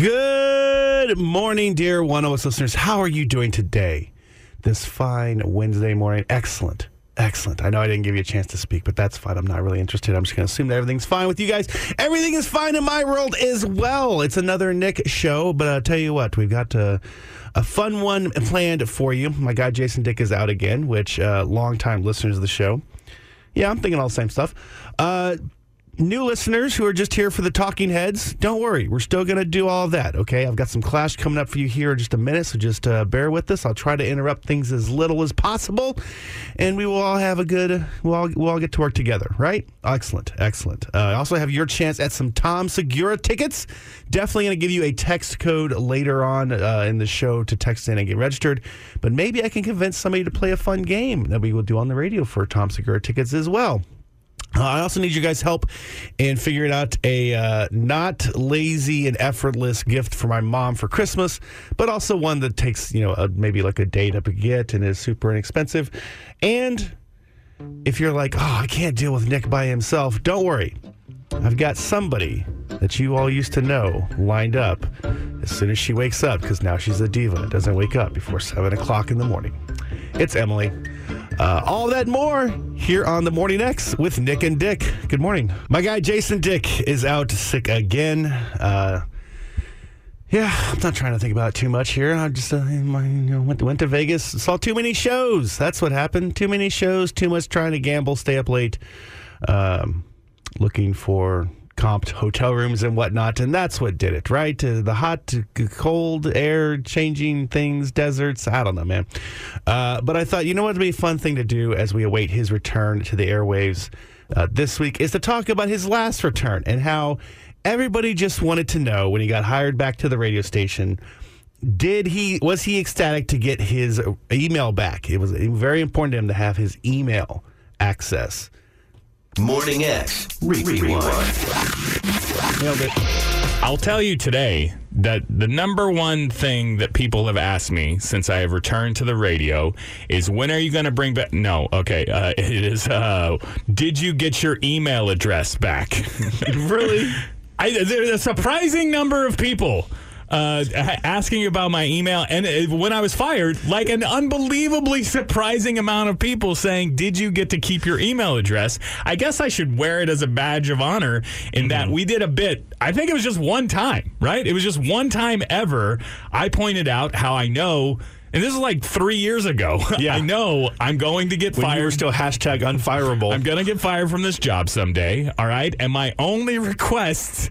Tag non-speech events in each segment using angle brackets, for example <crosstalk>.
Good morning, dear One of Us listeners. How are you doing today? This fine Wednesday morning. Excellent. Excellent. I know I didn't give you a chance to speak, but that's fine. I'm not really interested. I'm just going to assume that everything's fine with you guys. Everything is fine in my world as well. It's another Nick show, but I'll tell you what, we've got uh, a fun one planned for you. My guy Jason Dick is out again, which uh, longtime listeners of the show. Yeah, I'm thinking all the same stuff. Uh, new listeners who are just here for the talking heads, don't worry. We're still going to do all that, okay? I've got some clash coming up for you here in just a minute, so just uh, bear with us. I'll try to interrupt things as little as possible, and we will all have a good, we'll all, we'll all get to work together, right? Excellent, excellent. Uh, I also have your chance at some Tom Segura tickets. Definitely going to give you a text code later on uh, in the show to text in and get registered, but maybe I can convince somebody to play a fun game that we will do on the radio for Tom Segura tickets as well. Uh, I also need you guys' help in figuring out a uh, not lazy and effortless gift for my mom for Christmas, but also one that takes, you know, a, maybe like a day to get and is super inexpensive. And if you're like, oh, I can't deal with Nick by himself, don't worry. I've got somebody that you all used to know lined up as soon as she wakes up because now she's a diva that doesn't wake up before 7 o'clock in the morning. It's Emily. Uh, all that more here on the Morning X with Nick and Dick. Good morning. My guy Jason Dick is out sick again. Uh, yeah, I'm not trying to think about it too much here. I just uh, went, went to Vegas, saw too many shows. That's what happened. Too many shows, too much trying to gamble, stay up late, um, looking for comped hotel rooms and whatnot, and that's what did it, right? Uh, the hot, cold air changing things, deserts. I don't know, man. Uh, but I thought, you know what would be a fun thing to do as we await his return to the airwaves uh, this week is to talk about his last return and how everybody just wanted to know when he got hired back to the radio station. Did he was he ecstatic to get his email back? It was very important to him to have his email access. Morning X Re- Rewind. Nailed it. I'll tell you today that the number one thing that people have asked me since I have returned to the radio is when are you going to bring back? No, okay. Uh, it is, uh, did you get your email address back? <laughs> really? I, there's a surprising number of people uh, asking about my email. And when I was fired, like an unbelievably surprising amount of people saying, Did you get to keep your email address? I guess I should wear it as a badge of honor in mm-hmm. that we did a bit. I think it was just one time, right? It was just one time ever. I pointed out how I know. And this is like three years ago. <laughs> Yeah. I know I'm going to get when fired. You were still hashtag unfireable. I'm going to get fired from this job someday. All right. And my only request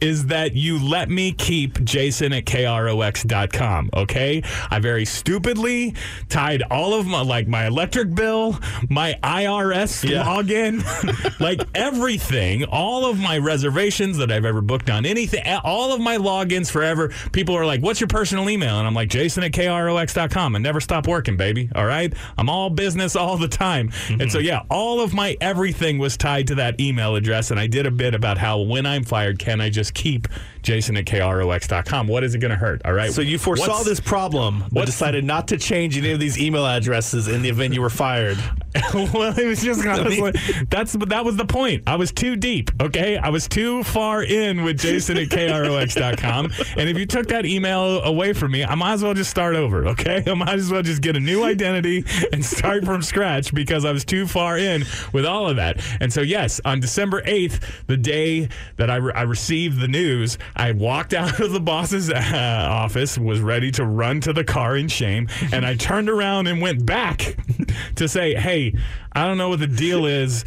is that you let me keep jason at krox.com okay? I very stupidly tied all of my like my electric bill my irs yeah. login <laughs> like everything all of my reservations that i've ever booked on anything all of my logins forever. People are like what's your personal email? And i'm like jason at krox.com and never stop working baby all right? I'm all business all the time. Mm-hmm. and so yeah all of my everything was tied to that email address and i did a bit about how when i'm fired can i just keep jason at krox.com. What is it going to hurt? All right. So you foresaw What's, this problem, but decided not to change any of these email addresses in the event you were fired. <laughs> well, it was just <laughs> that's that was the point. I was too deep. Okay, I was too far in with jason at krox.com. <laughs> and if you took that email away from me, I might as well just start over. Okay, I might as well just get a new identity and start from scratch because I was too far in with all of that. And so yes, on December eighth, the day that I, re- I received the news, I walked out of the boss's uh, office, was ready to run to the car in shame, and I turned around and went back <laughs> to say, "Hey, I don't know what the deal is."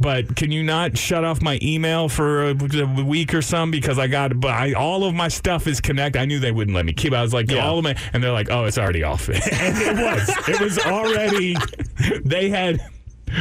but can you not shut off my email for a, a week or some because I got but I, all of my stuff is connected. I knew they wouldn't let me keep. It. I was like, yeah. all of my, and they're like, oh, it's already off. <laughs> and it was. It was already. They had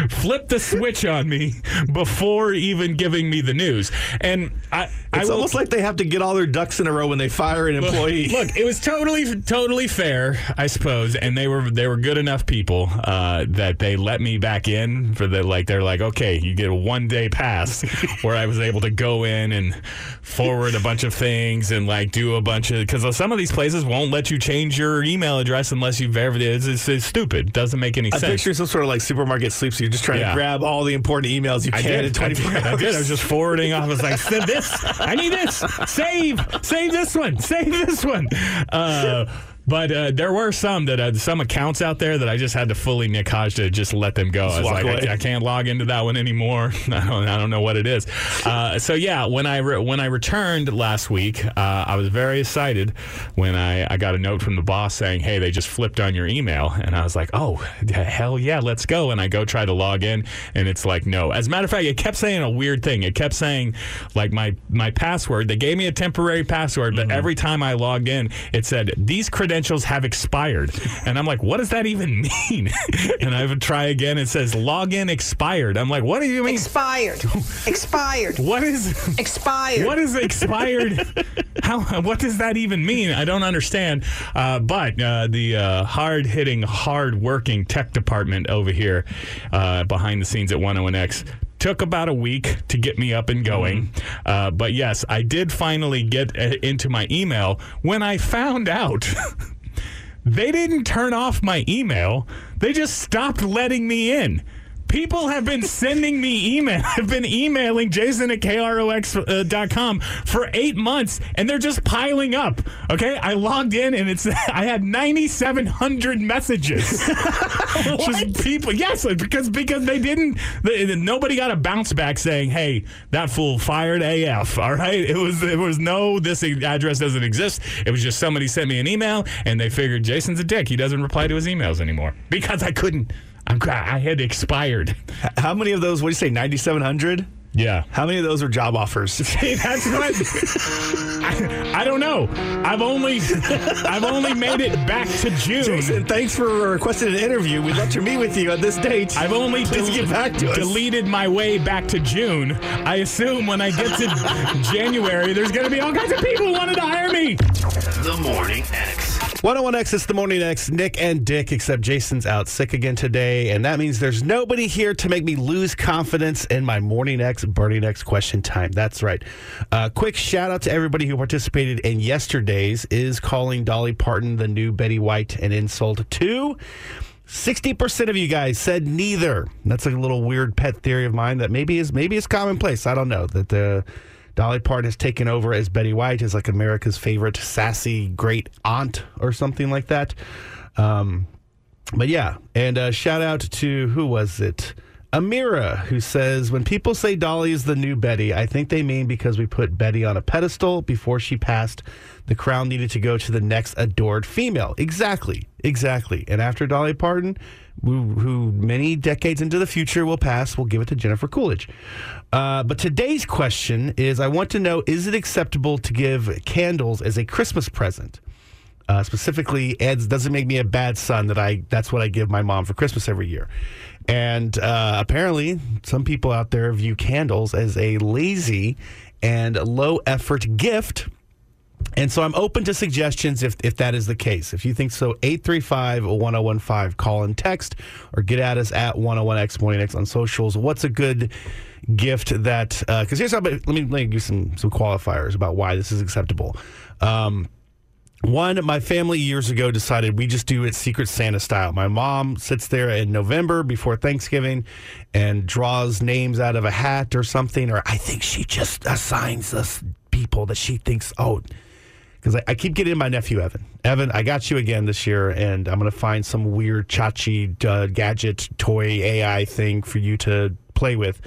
flipped the switch on me before even giving me the news. And I, it's I almost like they have to get all their ducks in a row when they fire an employee. Look, it was totally, totally fair, I suppose, and they were they were good enough people uh, that they let me back in for the like. They're like, okay, you get a one day pass <laughs> where I was able to go in and forward a bunch of things and like do a bunch of because some of these places won't let you change your email address unless you've ever. it. It's, it's, it's stupid. Doesn't make any I sense. picture some sort of like supermarket sleep so you're just trying Yeah. to grab all the important emails you I can did. in 24 I did. hours. I did. I was just forwarding off. I was like, save this. I need this. Save. Save this one. Save this one. Uh, but uh, there were some that uh, some accounts out there that I just had to fully Nick Hodge to just let them go. I was like. I, I can't log into that one anymore. <laughs> I don't, I don't know what it is. Uh, so yeah, when I re- when I returned last week, uh, I was very excited when I, I got a note from the boss saying, "Hey, they just flipped on your email," and I was like, "Oh, hell yeah, let's go!" And I go try to log in, and it's like, no. As a matter of fact, it kept saying a weird thing. It kept saying like my my password. They gave me a temporary password, but every time I logged in, it said these credentials have expired, and I'm like, what does that even <laughs> mean? <laughs> and I would try again. It says login expired. I'm like, what do you mean? Expired. <laughs> Expired. What is Expired. what is expired? How? What does that even mean? I don't understand. Uh, but uh, the uh, hard-hitting, hard-working tech department over here, uh, behind the scenes at 101X. Took about a week to get me up and going. Uh, but yes, I did finally get uh, into my email when I found out <laughs> they didn't turn off my email. They just stopped letting me in. People have been sending me email, <laughs> have been emailing Jason at KROX.com uh, for eight months, and they're just piling up. Okay, I logged in and it's <laughs> I had 9,700 messages. <laughs> Just people, yes, because because they didn't. They, nobody got a bounce back saying, "Hey, that fool fired AF." All right, it was it was no this address doesn't exist. It was just somebody sent me an email and they figured Jason's a dick. He doesn't reply to his emails anymore because I couldn't. I'm, I had expired. How many of those, what do you say, 9,700? Yeah. How many of those are job offers? <laughs> Hey, that's what I, I don't know. I've only <laughs> I've only made it back to June. Jason, thanks for requesting an interview. We'd love to meet with you on this date. I've only Please del- get back to us. deleted my way back to June. I assume when I get to <laughs> January, there's going to be all kinds of people wanting to hire me. The Morning X. 101X, it's the Morning X, Nick and Dick, except Jason's out sick again today. And that means there's nobody here to make me lose confidence in my Morning X, Burning X question time. That's right. Uh, quick shout out to everybody who participated in yesterday's Is Calling Dolly Parton the New Betty White an Insult to? 60% of you guys said neither. That's a little weird pet theory of mine that maybe is maybe is commonplace. I don't know. That the Dolly Parton has taken over as Betty White as like America's favorite sassy great aunt or something like that. Um, but yeah, and uh, shout out to who was it? Amira, who says, When people say Dolly is the new Betty, I think they mean because we put Betty on a pedestal before she passed. The crown needed to go to the next adored female. Exactly, exactly. And after Dolly Parton, who, who many decades into the future will pass, we'll give it to Jennifer Coolidge. Uh, but today's question is I want to know is it acceptable to give candles as a Christmas present? Uh, specifically, Ed's doesn't make me a bad son. That I that's what I give my mom for Christmas every year, and uh, apparently some people out there view candles as a lazy and low effort gift. And so I'm open to suggestions if, if that is the case. If you think so, 835 1015, call and text or get at us at 101X Morning X on socials. What's a good gift that, because here's how, let me, let me give some, some qualifiers about why this is acceptable. Um, one, my family years ago decided we just do it Secret Santa style. My mom sits there in November before Thanksgiving and draws names out of a hat or something, or I think she just assigns us people that she thinks, oh, because I, I keep getting my nephew Evan. Evan, I got you again this year, and I'm going to find some weird chachi uh, gadget toy AI thing for you to play with.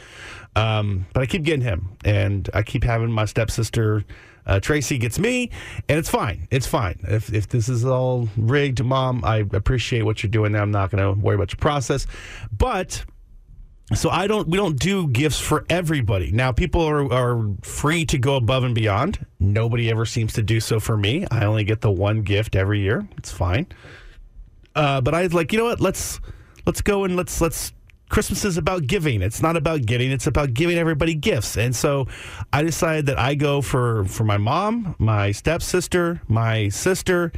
Um, but I keep getting him, and I keep having my stepsister uh, Tracy gets me, and it's fine. It's fine. If if this is all rigged, Mom, I appreciate what you're doing. There, I'm not going to worry about your process, but. So I don't. We don't do gifts for everybody. Now people are are free to go above and beyond. Nobody ever seems to do so for me. I only get the one gift every year. It's fine. Uh, but I was like, you know what? Let's let's go and let's let's. Christmas is about giving. It's not about getting. It's about giving everybody gifts. And so I decided that I go for for my mom, my stepsister, my sister.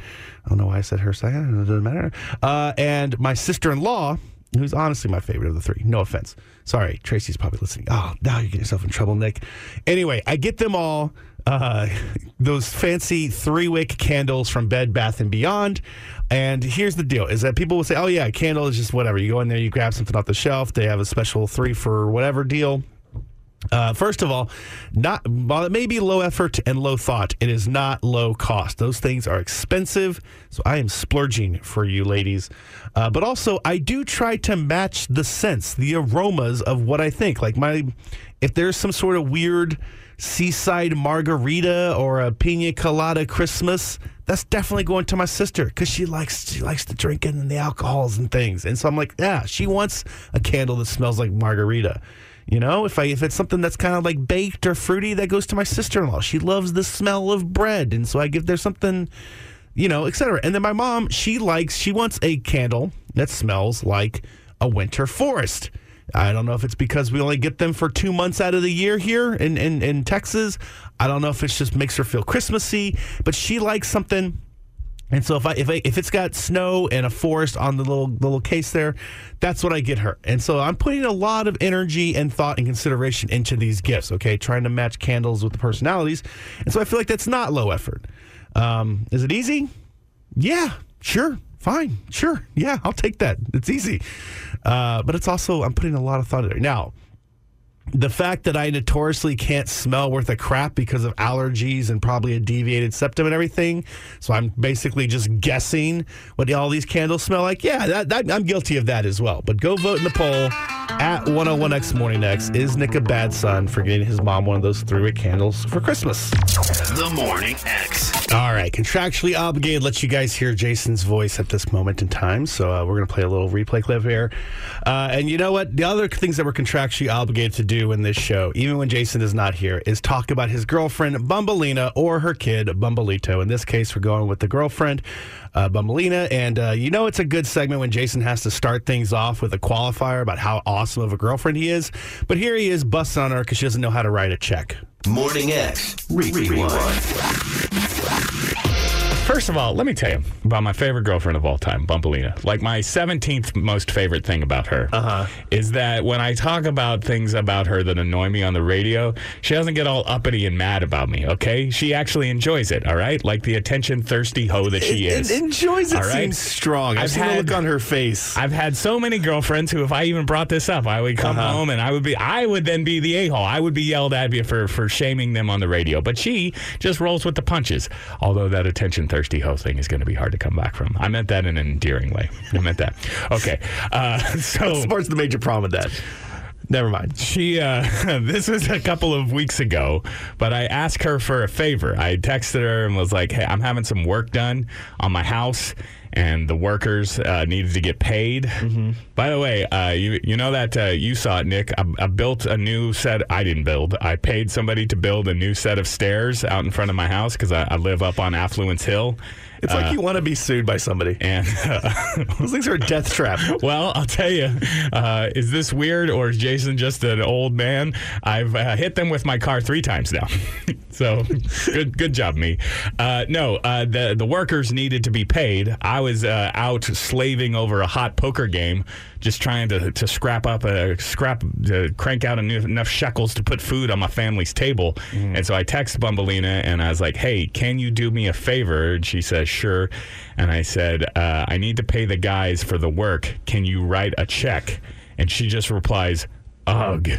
I don't know why I said her second. It doesn't matter. Uh, and my sister in law who's honestly my favorite of the three. No offense. Sorry, Tracy's probably listening. Oh, now you're getting yourself in trouble, Nick. Anyway, I get them all uh, those fancy three wick candles from Bed Bath and Beyond. And here's the deal: is that people will say, "Oh yeah, a candle is just whatever." You go in there, you grab something off the shelf. They have a special three for whatever deal. Uh, first of all, not while it may be low effort and low thought, it is not low cost. Those things are expensive, so I am splurging for you, ladies. Uh, but also, I do try to match the scents, the aromas of what I think. Like my, if there's some sort of weird seaside margarita or a pina colada Christmas, that's definitely going to my sister because she likes she likes the drinking and the alcohols and things. And so I'm like, yeah, she wants a candle that smells like margarita. You know, if I if it's something that's kind of like baked or fruity, that goes to my sister in law. She loves the smell of bread, and so I give there something, you know, etc. And then my mom, she likes she wants a candle that smells like a winter forest. I don't know if it's because we only get them for two months out of the year here in, in, in Texas. I don't know if it just makes her feel Christmassy, but she likes something and so if I if I, if it's got snow and a forest on the little little case there, that's what I get her. And so I'm putting a lot of energy and thought and consideration into these gifts. Okay, trying to match candles with the personalities, and so I feel like that's not low effort. Um, is it easy? Yeah, sure, fine, sure, yeah, I'll take that. It's easy, uh, but it's also I'm putting a lot of thought in there. Now the fact that I notoriously can't smell worth a crap because of allergies and probably a deviated septum and everything. So I'm basically just guessing what all these candles smell like. Yeah, that, that, I'm guilty of that as well. But go vote in the poll at 101X Morning X. Is Nick a bad son for getting his mom one of those three wick candles for Christmas? The Morning X. All right, contractually obligated let you guys hear Jason's voice at this moment in time. So uh, we're going to play a little replay clip here. Uh, and you know what? The other things that we're contractually obligated to do in this show, even when Jason is not here, is talk about his girlfriend, Bumbleina, or her kid, Bumbleito. In this case, we're going with the girlfriend, uh, Bumbleina. And uh, you know, it's a good segment when Jason has to start things off with a qualifier about how awesome of a girlfriend he is. But here he is busting on her because she doesn't know how to write a check. Morning X. Re- Rewind. First of all, let me tell you about my favorite girlfriend of all time, Bumbleina. Like my 17th most favorite thing about her Uh-huh. is that when I talk about things about her that annoy me on the radio, she doesn't get all uppity and mad about me, okay? She actually enjoys it, all right? Like the attention thirsty hoe that she is. enjoys it All right? seems strong. I've, I've had- look on her face. I've had so many girlfriends who, if I even brought this up, I would come Uh-huh. home and I would be, I would then be the a hole. I would be yelled at for for shaming them on the radio. But she just rolls with the punches. Although that attention thirsty hoe thing is going to be hard to come back from. I meant that in an endearing way. I meant that. Okay. Uh, <laughs> so What's the major problem with that? Never mind. she, uh, <laughs> this was a couple of weeks ago, but I asked her for a favor. I texted her and was like, hey, I'm having some work done on my house. And the workers uh, needed to get paid. By the way, uh, you you know that uh, you saw it, Nick. I, I built a new set. I didn't build. I paid somebody to build a new set of stairs out in front of my house because I, I live up on Affluence Hill. It's like you want to be sued by somebody. And <laughs> Those things are a death trap. Well, I'll tell you, uh, is this weird or is Jason just an old man? I've uh, hit them with my car three times now. <laughs> so good, good job, me. Uh, no, uh, the the workers needed to be paid. I was uh, out slaving over a hot poker game, just trying to to scrap up a scrap to crank out enough, enough shekels to put food on my family's table. And so I text Bumbleina and I was like, "Hey, can you do me a favor?" And she says, "Sure." And I said, uh, "I need to pay the guys for the work. Can you write a check?" And she just replies, "Ugh."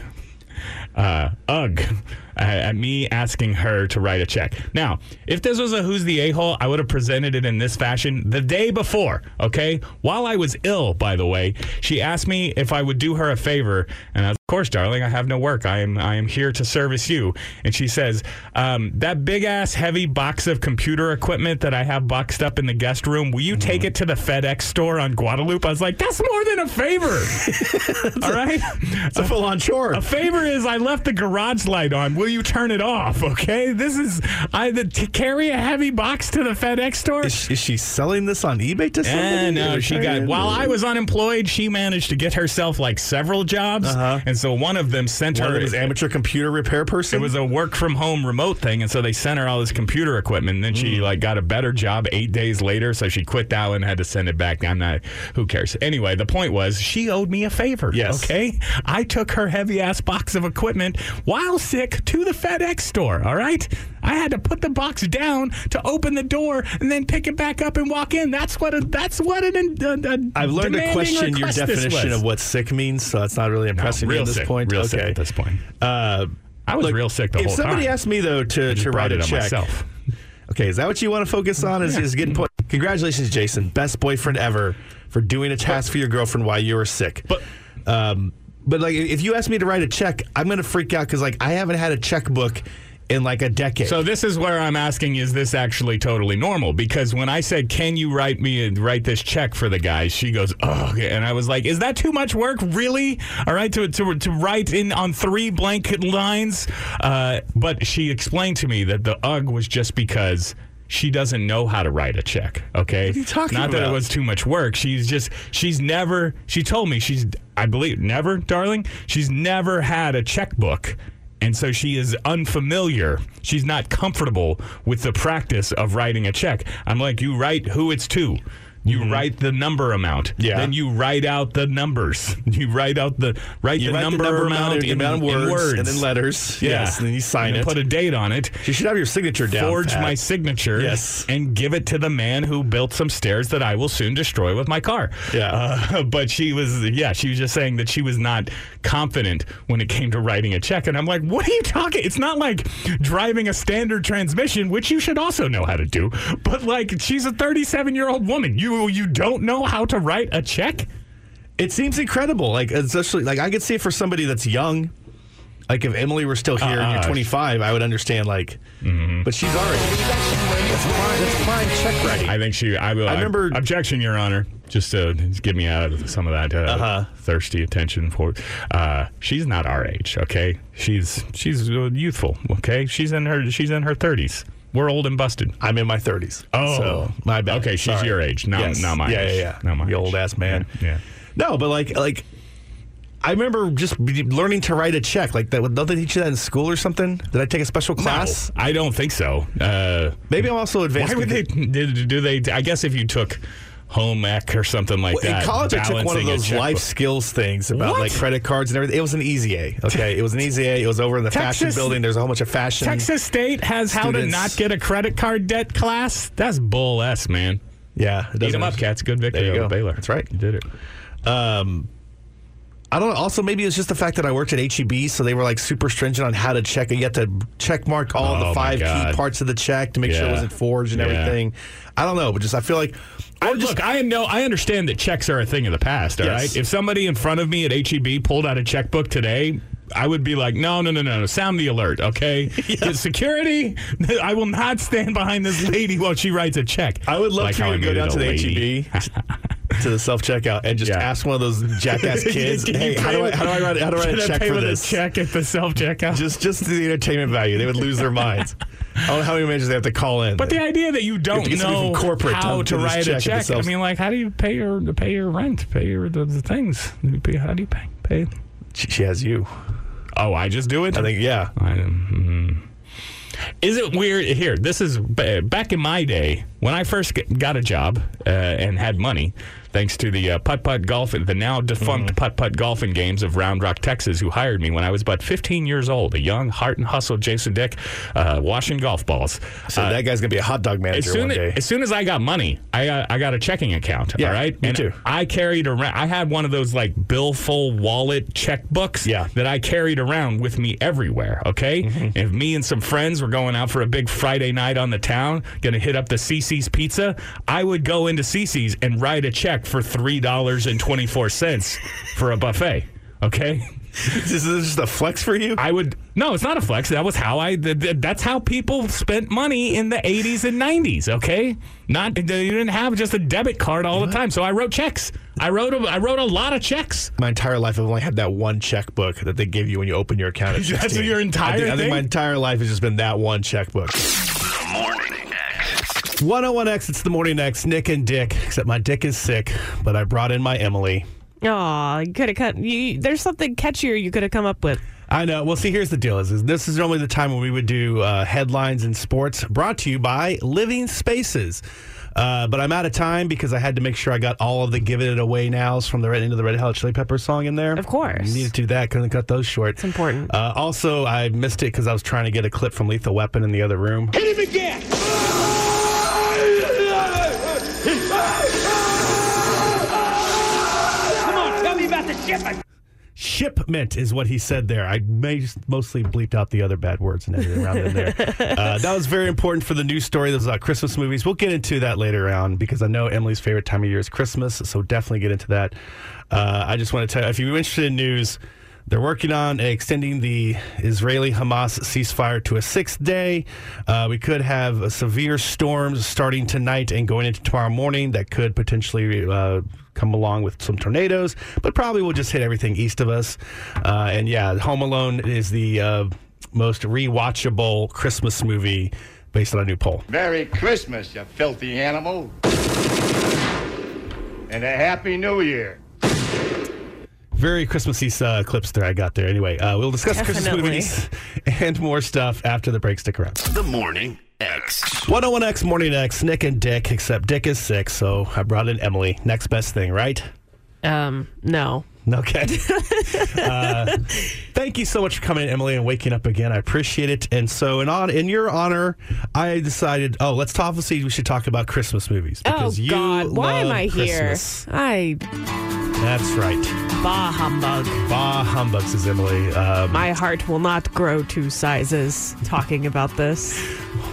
Uh, ugh, <laughs> uh, at me asking her to write a check. Now, if this was a Who's the A hole, I would have presented it in this fashion the day before, okay? While I was ill, by the way, she asked me if I would do her a favor, and I was, of course, darling, I have no work. I am I am here to service you. And she says, um, that big ass heavy box of computer equipment that I have boxed up in the guest room, will you take it to the FedEx store on Guadalupe? I was like, that's more than a favor. <laughs> All right? It's a full on chore. A favor is I left the garage light on. Will you turn it off? Okay, this is I the, to carry a heavy box to the FedEx store. Is she, is she selling this on eBay to somebody? Eh, no, she got. While I was unemployed, she managed to get herself like several jobs, Uh-huh. and so one of them sent One her. of those amateur computer repair person. It was a work from home remote thing, and so they sent her all this computer equipment. And then Mm. she like got a better job eight days later, so she quit that one and had to send it back. I'm not. Who cares? Anyway, the point was she owed me a favor. Yes. Okay. I took her heavy ass box of equipment equipment while sick to the FedEx store. All right. I had to put the box down to open the door and then pick it back up and walk in. That's what a that's what an. A, a I've learned to question your definition of what sick means, so it's not really No, impressing me real at this sick, point. Real okay. sick at this point. Uh, I was look, real sick the if somebody time. asked me though to, to write it a on check, myself. okay, is that what you want to focus on? Is, is getting point? Congratulations, Jason, best boyfriend ever for doing a task for your girlfriend while you were sick. But- um, but like, if you ask me to write a check, I'm gonna freak out because like I haven't had a checkbook in like a decade. So this is where I'm asking: Is this actually totally normal? Because when I said, "Can you write me and write this check for the guys?" she goes, "Oh," and I was like, "Is that too much work? Really? All right, to to, to write in on three blank lines?" Uh, but she explained to me that the UG was just because. She doesn't know how to write a check. Okay, What are you talking not that it was too much work. She's just she's never. She told me she's. I believe never, darling. She's never had a checkbook. And so she is unfamiliar. She's not comfortable with the practice of writing a check. I'm like, you write who it's to. You write the number amount. Mm-hmm. Yeah. Then you write out the numbers. <laughs> You write out the write the write number, the number amount, in, amount of in words, words, and then letters. Yeah. Yes, and then you sign it. And it. Put a date on it you should have your signature down. forge Pat. my signature Yes. and give it to the man who built some stairs that I will soon destroy with my car. Yeah. Uh, <laughs> but she was, yeah, she was just saying that she was not confident when it came to writing a check. And I'm like, what are you talking? It's not like driving a standard transmission, which you should also know how to do. But like, she's a 37 year old woman. You you don't know how to write a check? It seems incredible. Like especially like I could see it for somebody that's young. Like if Emily were still here and you're Uh-uh. 25, I would understand. Like, but she's already that's prime, that's prime check writing. I think she. I will. I remember- objection, Your Honor. Just to get me out of some of that uh, Uh-huh. thirsty attention for. Uh, she's not our age. Okay, she's she's uh, youthful. Okay, she's in her she's in her thirties. We're old and busted. I'm in my 30s. Oh. so my bad. Okay, she's Sorry. your age, not- Yes. not my yeah, age. Yeah, yeah, Not my You age. old ass man. Yeah, yeah. No, but like like. I remember just learning to write a check. Like that. Don't they teach you that in school or something? Did I take a special class? No, I don't think so. Uh, Maybe I'm also advanced. why would they? Did, do they? I guess if you took home ec or something like Well, that. in college, I took one of those life skills things about What? like credit cards and everything. It was an easy A. Okay, it was an easy A. It was over in the fashion building. There's a whole bunch of fashion. Texas State has how to not get a credit card debt class. That's bull s man. Yeah, it Eat doesn't- them up, cats. Good victory There you over go. Baylor. That's right. You did it. Um, I don't know. Also, maybe it's just the fact that I worked at HEB, so they were like super stringent on how to check it. You had to check mark all Oh, the five key parts of the check to make sure it wasn't forged and Yeah. everything. I don't know, but just I feel like I, look, I know, I understand that checks are a thing of the past. All right, Yes. if somebody in front of me at HEB pulled out a checkbook today. I would be like, no, no, no, no, no. Sound the alert, okay? <laughs> The Security, <laughs> I will not stand behind this lady while she writes a check. I would love Like for you to go down to the. HEB <laughs> to the self checkout and just Yeah. ask one of those jackass <laughs> kids, Can you "Hey, how pay do I with- how do I write how do I write a check pay for with this?" A check at the self checkout. Just just the entertainment value, they would lose their minds. I don't know how many managers they have to call in. But the idea that you don't get somebody know from corporate how to- to to write check a check, I themselves. mean, like, how do you pay your pay your rent, pay your the, the things? How do you pay? Pay? she, she has you. Oh, I just do it. I think yeah. I, mm. Is it weird? Here, this is ba- back in my day when I first g- got a job uh, and had money, thanks to the uh, putt putt golf, the now defunct Mm-hmm. putt putt golfing games of Round Rock, Texas, who hired me when I was about 15 years old, a young heart and hustle Jason Dick, uh, washing golf balls. So Uh, that guy's gonna be a hot dog as manager soon one as, day. as soon as I got money, I got, I got a checking account. Yeah, all right, me and too. I carried around. I had one of those like billful wallet checkbooks. Yeah. that I carried around with me everywhere. Okay, Mm-hmm. if me and some friends were going out for a big Friday night on the town, gonna hit up the CC's Pizza, I would go into CC's and write a check for three dollars and twenty four cents for a buffet. Okay. This is just a flex for you. I would no, it's not a flex. That was how I. th- th- That's how people spent money in the '80s and '90s. Okay, not you didn't have just a debit card all the time. So I wrote checks. I wrote a, I wrote a lot of checks. my entire life, I've only had that one checkbook that they give you when you open your account. At <laughs> That's your entire I think, I think my entire life has just been that one checkbook. The Morning X. 101X, it's the morning X, Nick and Dick, except my dick is sick, but I brought in my Emily. Aw, you could have cut. You, there's something catchier you could have come up with. I know. Well, see, here's the deal: is, is this is normally the time when we would do uh, headlines in sports, brought to you by Living Spaces. Uh, but I'm out of time because I had to make sure I got all of the "Give It Away" nows from the Red into the Red Hot Chili Pepper song in there. Of course. need to do that. Couldn't cut those short. It's important. Uh, also, I missed it because I was trying to get a clip from Lethal Weapon in the other room. Hit him again! Shipment! Shipment is what he said there. I may mostly bleeped out the other bad words and everything around in there. <laughs> Uh, that was very important for the news story. Those uh, Christmas movies. We'll get into that later on because I know Emily's favorite time of year is Christmas. So definitely get into that. Uh, I just want to tell you if you're interested in news, they're working on extending the Israeli Hamas ceasefire to a sixth day. Uh, we could have severe storms starting tonight and going into tomorrow morning that could potentially uh, come along with some tornadoes, but probably will just hit everything east of us. Uh, and yeah, Home Alone is the uh, most rewatchable Christmas movie based on a new poll. Merry Christmas, you filthy animal. And a Happy New Year. Very Christmassy uh, clips there I got there. Anyway, uh, we'll discuss Christmas movies <laughs> and more stuff after the break. Stick around. The Morning X. 101X Morning X, Nick and Dick, except Dick is sick, so I brought in Emily. Next best thing, right? Um, no. Okay. <laughs> uh, thank you so much for coming in, Emily, and waking up again. I appreciate it. And so, in on in your honor, I decided, oh, let's talk. See, we should talk about Christmas movies Oh because you God! Why am love I here? I That's right. bah humbug. Bah humbug, says Emily. Um, My heart will not grow two sizes. Talking about this.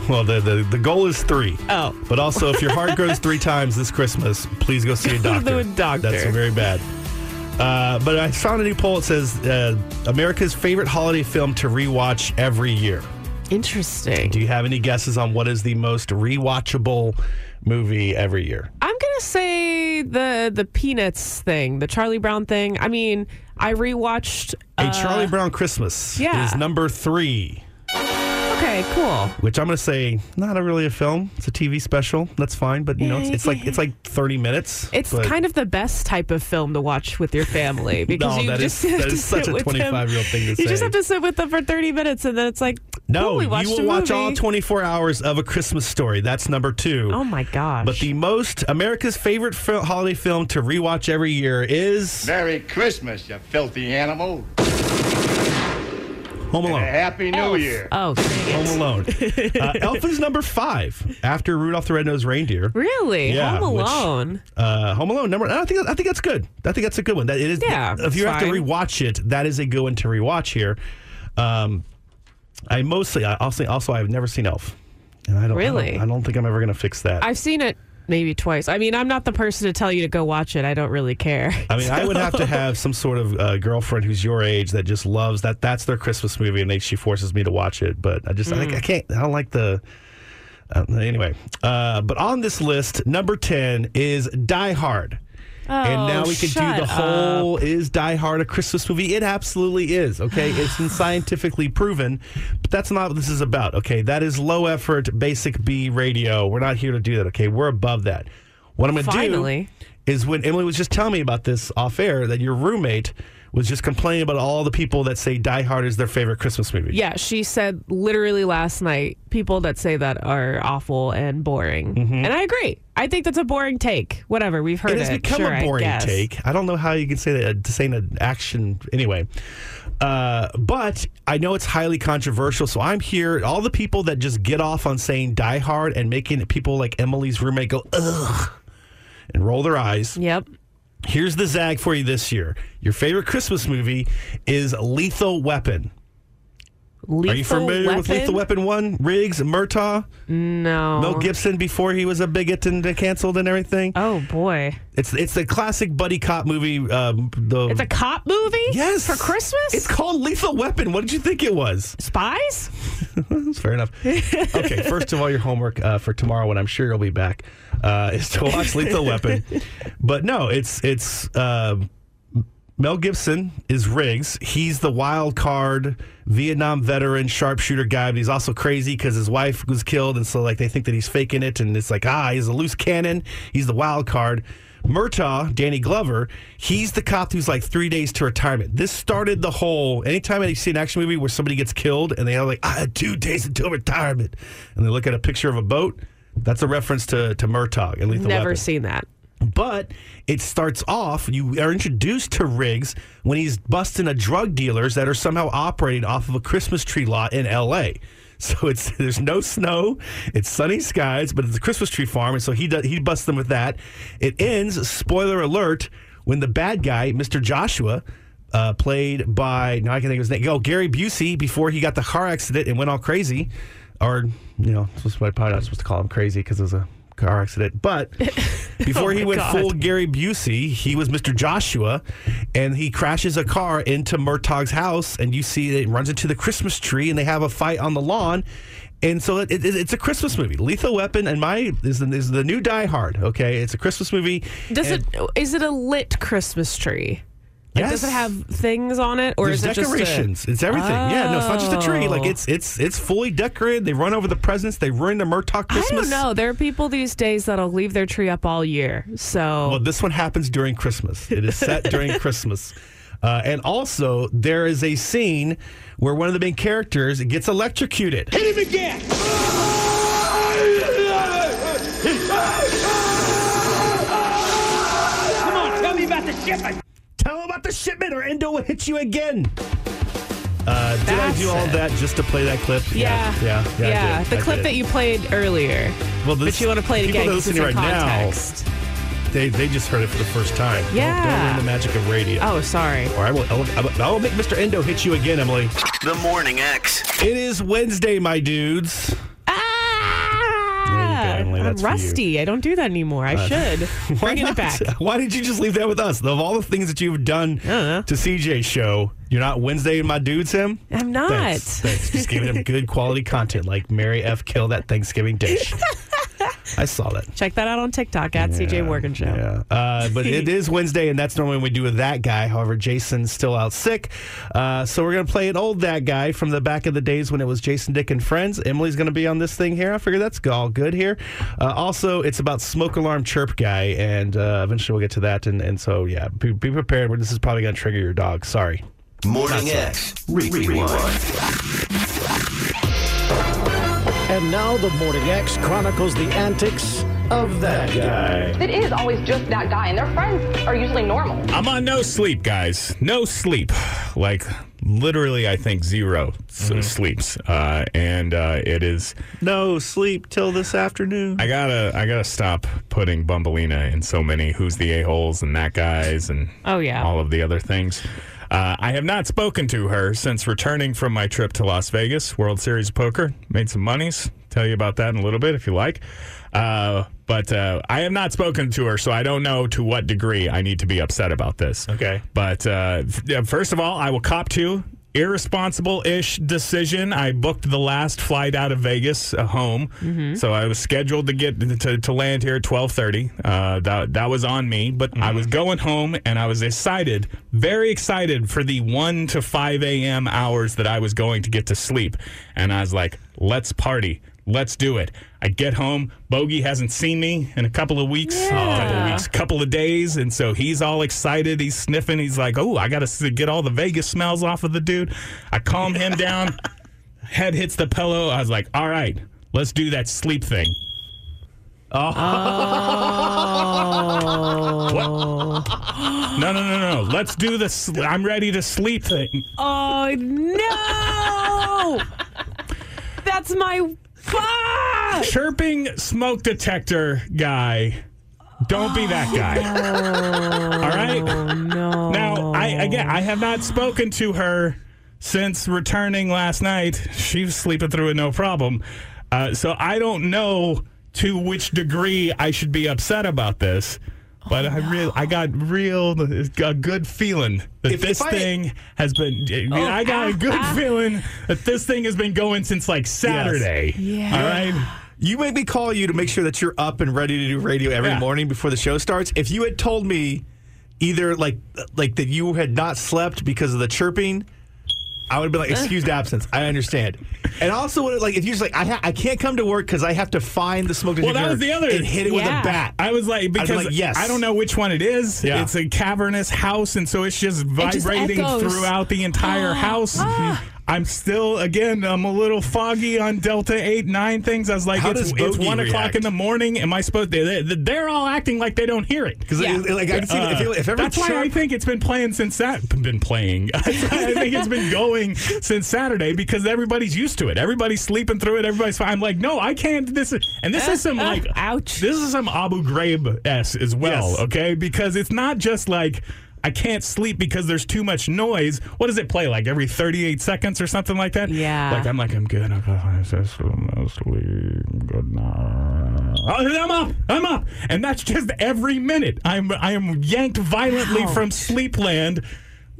well, the, the the goal is three. Oh. But also, if your heart <laughs> grows three times this Christmas, please go see a Go doctor. a doctor. That's very bad. Uh, but I found a new poll. It says uh, America's favorite holiday film to rewatch every year. Interesting. Do you have any guesses on what is the most rewatchable movie every year? Gonna say the the Peanuts thing, the Charlie Brown thing. I mean, I rewatched. A uh, Charlie Brown Christmas yeah. is number three, Okay, cool. which I'm going to say not a really a film. It's a TV special. That's fine, but you know, it's, it's like it's like 30 minutes. It's but- kind of the best type of film to watch with your family <laughs> because No, you that just <laughs> is- have that to is such sit a with them. 25-year-old thing to You say. just have to sit with them for 30 minutes and then it's like, No, cool, we you will a watch all 24 hours of a Christmas story. That's number two. Oh my gosh. But the most America's favorite fil- holiday film to rewatch every year is Merry Christmas, you filthy animal. Home And a Alone. Happy New Elf. Year. Oh, dang. Home Alone. <laughs> Uh, Elf is number five after Rudolph the Red-Nosed Reindeer. Really? Yeah, Home which- Alone. Uh, Home Alone number. I think I think that's good. I think that's a good one. That it is. Yeah, If you it's have to fine. rewatch it, that is a good one to rewatch here. Um, I mostly I also also I've never seen Elf, and I don't Really? I don't, I don't think I'm ever going to fix that. I've seen it maybe twice. I mean, I'm not the person to tell you to go watch it. I don't really care. I mean, I would have to have some sort of uh, girlfriend who's your age that just loves that. That's their Christmas movie, and they, she forces me to watch it. But I just, I, Mm. I can't. I don't like the. Uh, anyway, uh, but on this list, number ten is Die Hard. And now Oh, we can do the whole is Die Hard a Christmas movie? It absolutely is. Okay, it's been scientifically proven, but that's not what this is about. Okay, that is low effort, basic B radio. We're not here to do that. Okay, we're above that. What I'm going to do is when Emily was just telling me about this off air that your roommate was just complaining about all the people that say Die Hard is their favorite Christmas movie. Yeah, she said literally last night, people that say that are awful and boring. And I agree. I think that's a boring take. Whatever, we've heard It it. has become Sure, a I boring guess. take. I don't know how you can say that, saying an action anyway. Uh, but I know it's highly controversial, so I'm here. All the people that just get off on saying Die Hard and making people like Emily's roommate go ugh and roll their eyes. Yep. Here's the zag for you this year. Your favorite Christmas movie is Lethal Weapon. Lethal Are you familiar Weapon? with Lethal Weapon 1? Riggs, Murtaugh, No. Mel Gibson before he was a bigot and canceled and everything? Oh boy, It's it's a classic buddy cop movie. Um, the it's a cop movie. yes for Christmas. It's called Lethal Weapon. What did you think it was? Spies. That's <laughs> fair enough. okay, first of all, your homework uh, for tomorrow, when I'm sure you'll be back, uh, is to watch Lethal Weapon. <laughs> But no, it's it's uh, Mel Gibson is Riggs. He's the wild card Vietnam veteran sharpshooter guy, but he's also crazy because his wife was killed, and so like they think that he's faking it, and it's like ah, he's a loose cannon. He's the wild card. Murtaugh, Danny Glover, he's the cop who's like three days to retirement. This started the whole. Anytime you see an action movie where somebody gets killed and they are like, I had two days until retirement, and they look at a picture of a boat, That's a reference to to Murtaugh and Lethal Never Weapon. seen that. But it starts off, you are introduced to Riggs when he's busting a drug dealers that are somehow operating off of a Christmas tree lot in LA. <laughs> So it's there's no snow, it's sunny skies, but it's a Christmas tree farm, and so he does, he busts them with that. It ends, spoiler alert, when the bad guy, Mr. Joshua, uh, played by now I can think of his name. Oh, Gary Busey, before he got the car accident and went all crazy, or you know, this is what I'm probably not supposed to call him crazy because it was a car accident. But <laughs> oh before Oh he went God. full Gary Busey, he was Mr. Joshua, and he crashes a car into Murtaugh's house, and you see it runs into the Christmas tree, and they have a fight on the lawn. And so it, it, it's a Christmas movie. Lethal Weapon and my is the, is the new Die Hard. Okay, it's a Christmas movie. Does it? Is it a lit Christmas tree? Like, Does it have things on it, or There's is it decorations. just it's everything. Yeah, no, it's not just a tree. Like Oh. it's it's it's fully decorated. They run over the presents. They ruin the Murtaugh A, Christmas. I don't know. There are people these days that'll leave their tree up all year. So Well, this one happens during Christmas. It is set during <laughs> Christmas. Uh, and also, there is a scene where one of the main characters gets electrocuted. Hit him again! Come on, tell me about the shipment! Tell him about the shipment, or Endo will hit you again. Uh, did I That's do all it. that just to play that clip? yeah, yeah, yeah. yeah. I did. The I clip did. that you played earlier, Well, but you want to play it people again that are 'cause it's listening in right now, context. they they just heard it for the first time. Don't- Yeah. don't, learn the magic of radio. Oh, sorry. Or I will, I will, I will- I will make Mr. Endo hit you again, Emily. The Morning X. It is Wednesday, my dudes. Ah, Emily, I'm that's for you. rusty. I don't do that anymore. I uh, should. <laughs> Bringing it back. <laughs> Why did you just leave that with us? Of all the things that you've done to CJ's show, you're not Wednesday in my dudes him? I'm not. Thanks. Thanks. Just giving him good quality content like Mary F. Kill that Thanksgiving dish. <laughs> <laughs> I saw that. Check that out on TikTok at CJ Morgan Show. Yeah. Uh, but it is <laughs> Wednesday, and that's normally when we do with that guy. However, Jason's still out sick. Uh, so we're going to play an old that guy from the back of the days when it was Jason, Dick, and Friends. Emily's going to be on this thing here. I figure that's all good here. Uh, also, it's about Smoke Alarm Chirp Guy, and uh, eventually we'll get to that. And, and so, yeah, be, be prepared. This is probably going to trigger your dog. Sorry. Morning X. Re- Rewind. And now the Morning X chronicles the antics of that guy. It is always just that guy, and their friends are usually normal. I'm on no sleep, guys. No sleep. Like literally, I think zero s- sleeps. Uh, and uh, it is. No sleep till this afternoon. I gotta. I gotta stop putting Bumbleina in so many who's the a holes and that guys and Oh, yeah. all of the other things. Uh, I have not spoken to her since returning from my trip to Las Vegas, World Series of Poker. Made some monies. Tell you about that in a little bit if you like. Uh, but uh, I have not spoken to her, so I don't know to what degree I need to be upset about this. Okay. But uh, first of all, I will cop to irresponsible-ish decision. I booked the last flight out of Vegas uh, home, so I was scheduled to get to, to land here at twelve thirty. Uh, that that was on me, but I was going home and I was excited, very excited for the one to five a.m. hours that I was going to get to sleep, and I was like, "Let's party." Let's do it. I get home. Bogey hasn't seen me in a couple of weeks, a couple of weeks, couple of days, and so he's all excited. He's sniffing. He's like, "Oh, I got to get all the Vegas smells off of the dude." I calm him down. <laughs> Head hits the pillow. I was like, "All right, let's do that sleep thing." Oh. <laughs> What? No, no, no, no. Let's do this. I'm ready to sleep thing. Oh no! <laughs> That's my. Ah! chirping smoke detector guy. Don't be that guy. <laughs> All right. No. Now, I again, I have not spoken to her since returning last night. She was sleeping through it no problem. Uh, so I don't know to which degree I should be upset about this. But oh, I real, I got real a good feeling that If- this if I- thing has been. I oh. got a good <laughs> feeling that this thing has been going since like Saturday. Yeah. All right. You made me call you to make sure that you're up and ready to do radio every Yeah. morning before the show starts. If you had told me either like like that you had not slept because of the chirping, I would have been like excused <laughs> absence. I understand. And also, would like if you're just like I ha- I can't come to work because I have to find the smoke Well, detector that was the other- and hit it with Yeah. a bat. I was like, been because like, yes. I don't know which one it is. Yeah. It's a cavernous house, and so it's just just vibrating echoes. throughout the entire ah. house. Ah. I'm still again. I'm a little foggy on Delta Eight Nine things. I was like, How it's, does it's Bogey one o'clock react? in the morning. Am I supposed? To, they, they're all acting like they don't hear it. Because Yeah. like I can see if, you- if ever That's why I chirp- think it's been playing since that been playing. <laughs> I think it's been going since Saturday because everybody's used to it. Everybody's sleeping through it. Everybody's fine. I'm like, no, I can't. This is and this is some Uh, uh, like ouch. This is some Abu Ghraib s as well. Yes. Okay, because it's not just like. I can't sleep because there's too much noise. What does it play like every 38 seconds or something like that? Yeah. Like I'm like I'm good. I'm. Sleep. Good night. Oh, I'm up. I'm up. And that's just every minute. I'm I am yanked violently from sleepland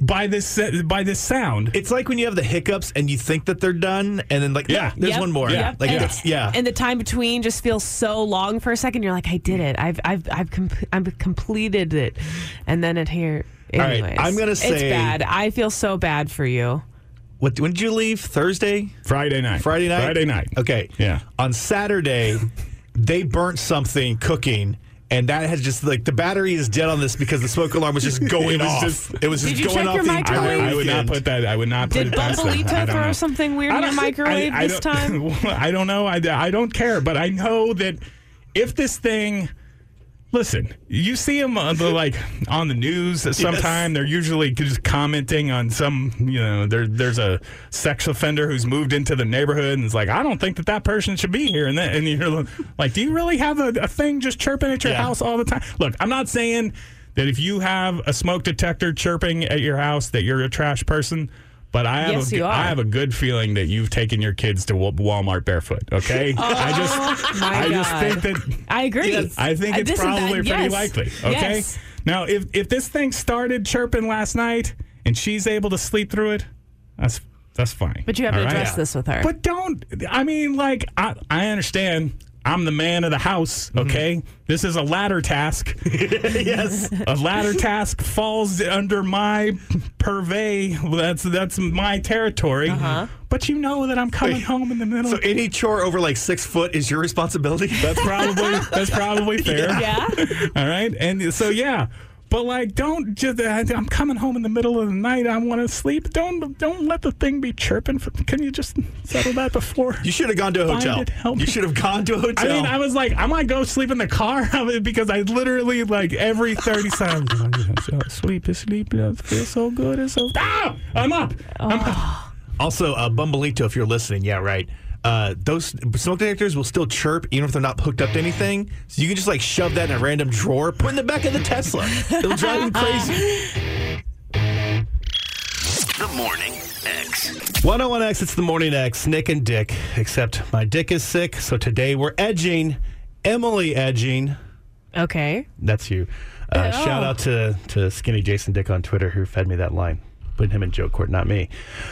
by this uh, by this sound. It's like when you have the hiccups and you think that they're done, and then like, Yeah. there's Yep, one more. Yeah, Like, and, that's, yeah. And the time between just feels so long for a second. You're like, I did it. I've I've I've, com- I've completed it, and then it here. right, Anyways, I'm gonna say it's bad. I feel so bad for you. what, when did you leave? Thursday? Friday night. Friday night? Friday night. Okay. Yeah. On Saturday, <laughs> they burnt something cooking. And that has just like the battery is dead on this because the smoke alarm was just <laughs> going It was off. just- it was just Did you going check off your the I entire would, microwave? I would not put that. I would not put Did it past them. I Bumblito throw know. something weird in your microwave I- I this time? <laughs> I don't know. I, I don't care, but I know that if this thing. Listen, you see them on the like on the news. <laughs> Sometime they're usually just commenting on some, you know, there there's a sex offender who's moved into the neighborhood and is like, I don't think that that person should be here. And then and you're like, do you really have a, a thing just chirping at your Yeah. house all the time? Look, I'm not saying that if you have a smoke detector chirping at your house that you're a trash person. But I have Yes, a, you are. I have a good feeling that you've taken your kids to Walmart barefoot. Okay, <laughs> I just my I just think that I agree. I think Uh, it's this is- probably pretty yes. likely. Okay. Yes. Now, if if this thing started chirping last night and she's able to sleep through it, that's that's fine. But you have All to right? address this with her. But don't. I mean, like I I understand. I'm the man of the house. Mm-hmm. Okay, this is a ladder task. <laughs> yes. a ladder task falls under my purvey. That's that's my territory. Uh-huh. But you know that I'm coming Wait, home in the middle. So any chore over like six foot is your responsibility? That's probably that's probably <laughs> fair. yeah. <laughs> All right. And so yeah. But like, don't just. I'm coming home in the middle of the night. I want to sleep. Don't don't let the thing be chirping. For, can you just settle that before? You should have gone to a hotel. it, help you should have gone to a I hotel. I mean, I was like, I might go sleep in the car <laughs> because I literally like every thirty seconds. sleep, is sleep. It feels so good. It's so. Ah! I'm up. I'm up. also, uh, Bumbleito, if you're listening, yeah, right. Uh, those smoke detectors will still chirp even if they're not hooked up to anything. So you can just like shove that in a random drawer, put it in the back of the Tesla. It'll drive you crazy. The Morning X. 101X, it's the Morning X, Nick and Dick, except my dick is sick. So today we're edging, Emily edging. Okay. That's you. Uh, Oh. Shout out to, to Skinny Jason Dick on Twitter who fed me that line. Putting him in joke court, not me.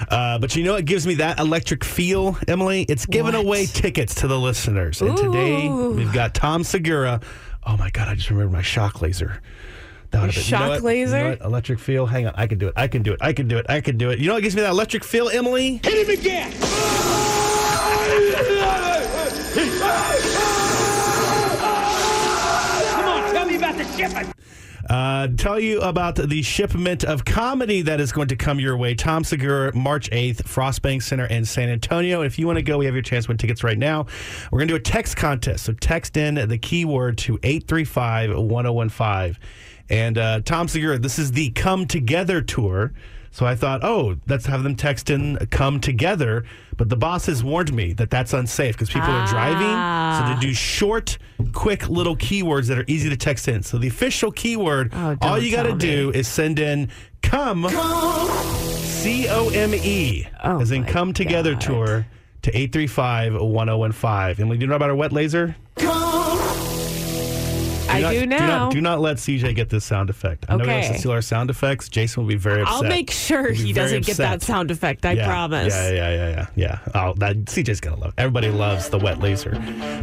Uh, but you know what gives me that electric feel, Emily? It's giving What? away tickets to the listeners. And today Ooh. we've got Tom Segura. Oh my God, I just remembered my shock laser. That would have been- you know Shock what? You laser? know what? Electric feel. Hang on. I can do it. I can do it. I can do it. I can do it. You know what gives me that electric feel, Emily? Hit him again! Come on, tell me about the shipment! Uh, tell you about the shipment of comedy that is going to come your way. Tom Segura, March 8th, Frost Bank Center in San Antonio. If you want to go, we have your chance to win tickets right now. We're going to do a text contest. So text in the keyword to 835 1015. And uh, Tom Segura, this is the Come Together tour. So I thought, oh, let's have them text in Come Together. But the boss has warned me that that's unsafe because people are driving. So to do short, quick little keywords that are easy to text in. So the official keyword, Oh, all you got to do is send in Come, C O M E, Oh, as in my Come Together Tour to 835 1015. And we do you know about our wet laser? I not, do now. Do not, do not let CJ get this sound effect. I know he wants to Okay. steal our sound effects. Jason will be very upset. I'll make sure He'll he doesn't get that sound effect. I yeah, promise. Yeah, yeah, yeah, yeah, yeah. Oh, that CJ's gonna love. It. Everybody loves the wet laser.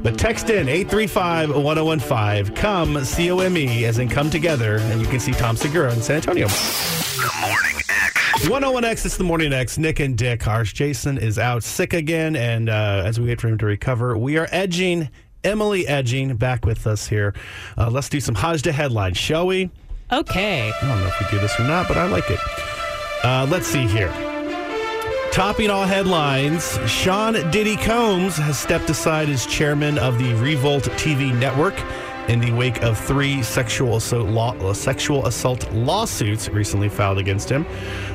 But text in 835-1015. Come C O M E as in come together, and you can see Tom Segura in San Antonio. The Morning X. 101X, it's the Morning X. Nick and Dick. Ours Jason is out sick again, and uh, as we wait for him to recover, we are edging. Emily edging back with us here. Uh, let's do some Hajda headlines, shall we? Okay. I don't know if we do this or not, but I like it. Uh, let's see here. Topping all headlines, Sean Diddy Combs has stepped aside as chairman of the Revolt TV network in the wake of three sexual assault, law, uh, sexual assault lawsuits recently filed against him.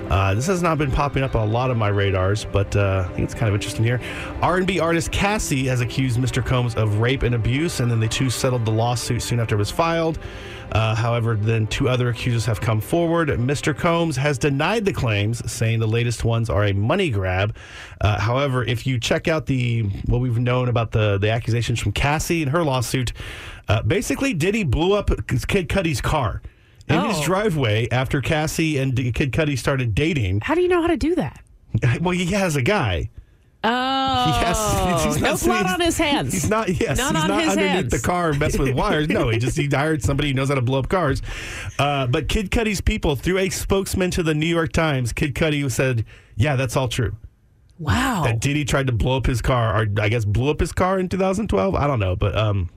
Uh, this has not been popping up on a lot of my radars, but uh, I think it's kind of interesting here. R&B artist Cassie has accused Mr. Combs of rape and abuse, and then the two settled the lawsuit soon after it was filed. Uh, however, then two other accusers have come forward. Mr. Combs has denied the claims, saying the latest ones are a money grab. Uh, however, if you check out the what we've known about the the accusations from Cassie and her lawsuit, uh, basically Diddy blew up Kid Cudi's car in his Oh. driveway after Cassie and Kid Cudi started dating. How do you know how to do that? <laughs> Well, he has a guy. Oh, has, <laughs> he's no not- blood on his <laughs> hands. He's not. Yes, Not he's on not his underneath hands. the car and messing with wires. No, he just he hired somebody who knows how to blow up cars. Uh, but Kid Cudi's people, through a spokesman to the New York Times, Kid Cudi said, "Yeah, that's all true." Wow. That Diddy tried to blow up his car, or I guess blew up his car in 2012. I don't know, but um,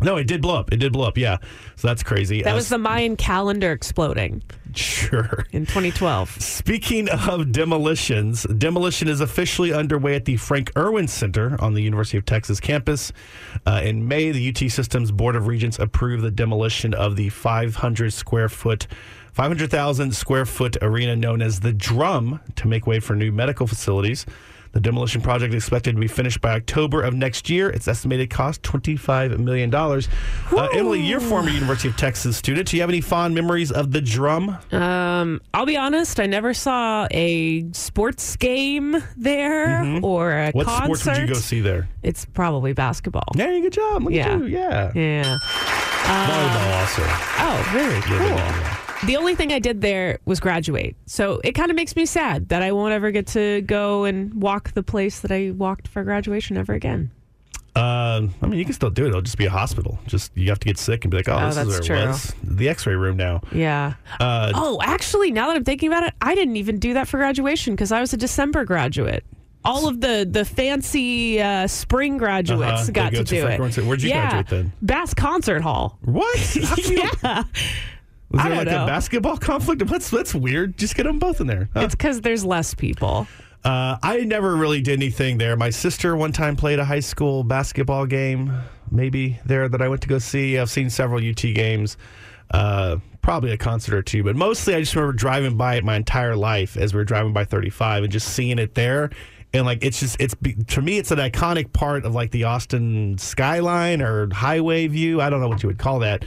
no, it did blow up. It did blow up. Yeah, so that's crazy. that Uh, was the Mayan calendar exploding sure. in 2012. Speaking of demolitions, demolition is officially underway at the Frank Erwin Center on the University of Texas campus. Uh, in May, the UT Systems Board of Regents approved the demolition of the 500 square foot. 500,000 square foot arena known as the Drum to make way for new medical facilities. The demolition project is expected to be finished by October of next year. Its estimated cost $25 million. Uh, Emily, you're a former University of Texas student. Do you have any fond memories of the Drum? Um, I'll be honest, I never saw a sports game there or a Mm-hmm. What concert. sports would you go see there? It's probably basketball. Yeah, good job. Look Yeah. at you. Yeah. Yeah. Volleyball also. Oh, really? Cool. Yeah. The only thing I did there was graduate. So it kind of makes me sad that I won't ever get to go and walk the place that I walked for graduation ever again. Um, I mean, you can still do it. It'll just be a hospital. Just you have to get sick and be like, oh, Oh, this is where it was. The X-ray room now. Yeah. Uh, oh, actually, now that I'm thinking about it, I didn't even do that for graduation because I was a December graduate. All of the the fancy uh, spring graduates Uh-huh. Got go to, to do it. Center. Where'd you yeah. graduate then? Bass Concert Hall. What? <laughs> How come you- yeah. Was I there don't like know. a basketball <laughs> conflict? That's that's weird. Just get them both in there. Huh? It's because there's less people. Uh, I never really did anything there. My sister one time played a high school basketball game, maybe there that I went to go see. I've seen several UT games, uh, probably a concert or two, but mostly I just remember driving by it my entire life as we were driving by 35 and just seeing it there. And like it's just it's to me it's an iconic part of like the Austin skyline or highway view. I don't know what you would call that.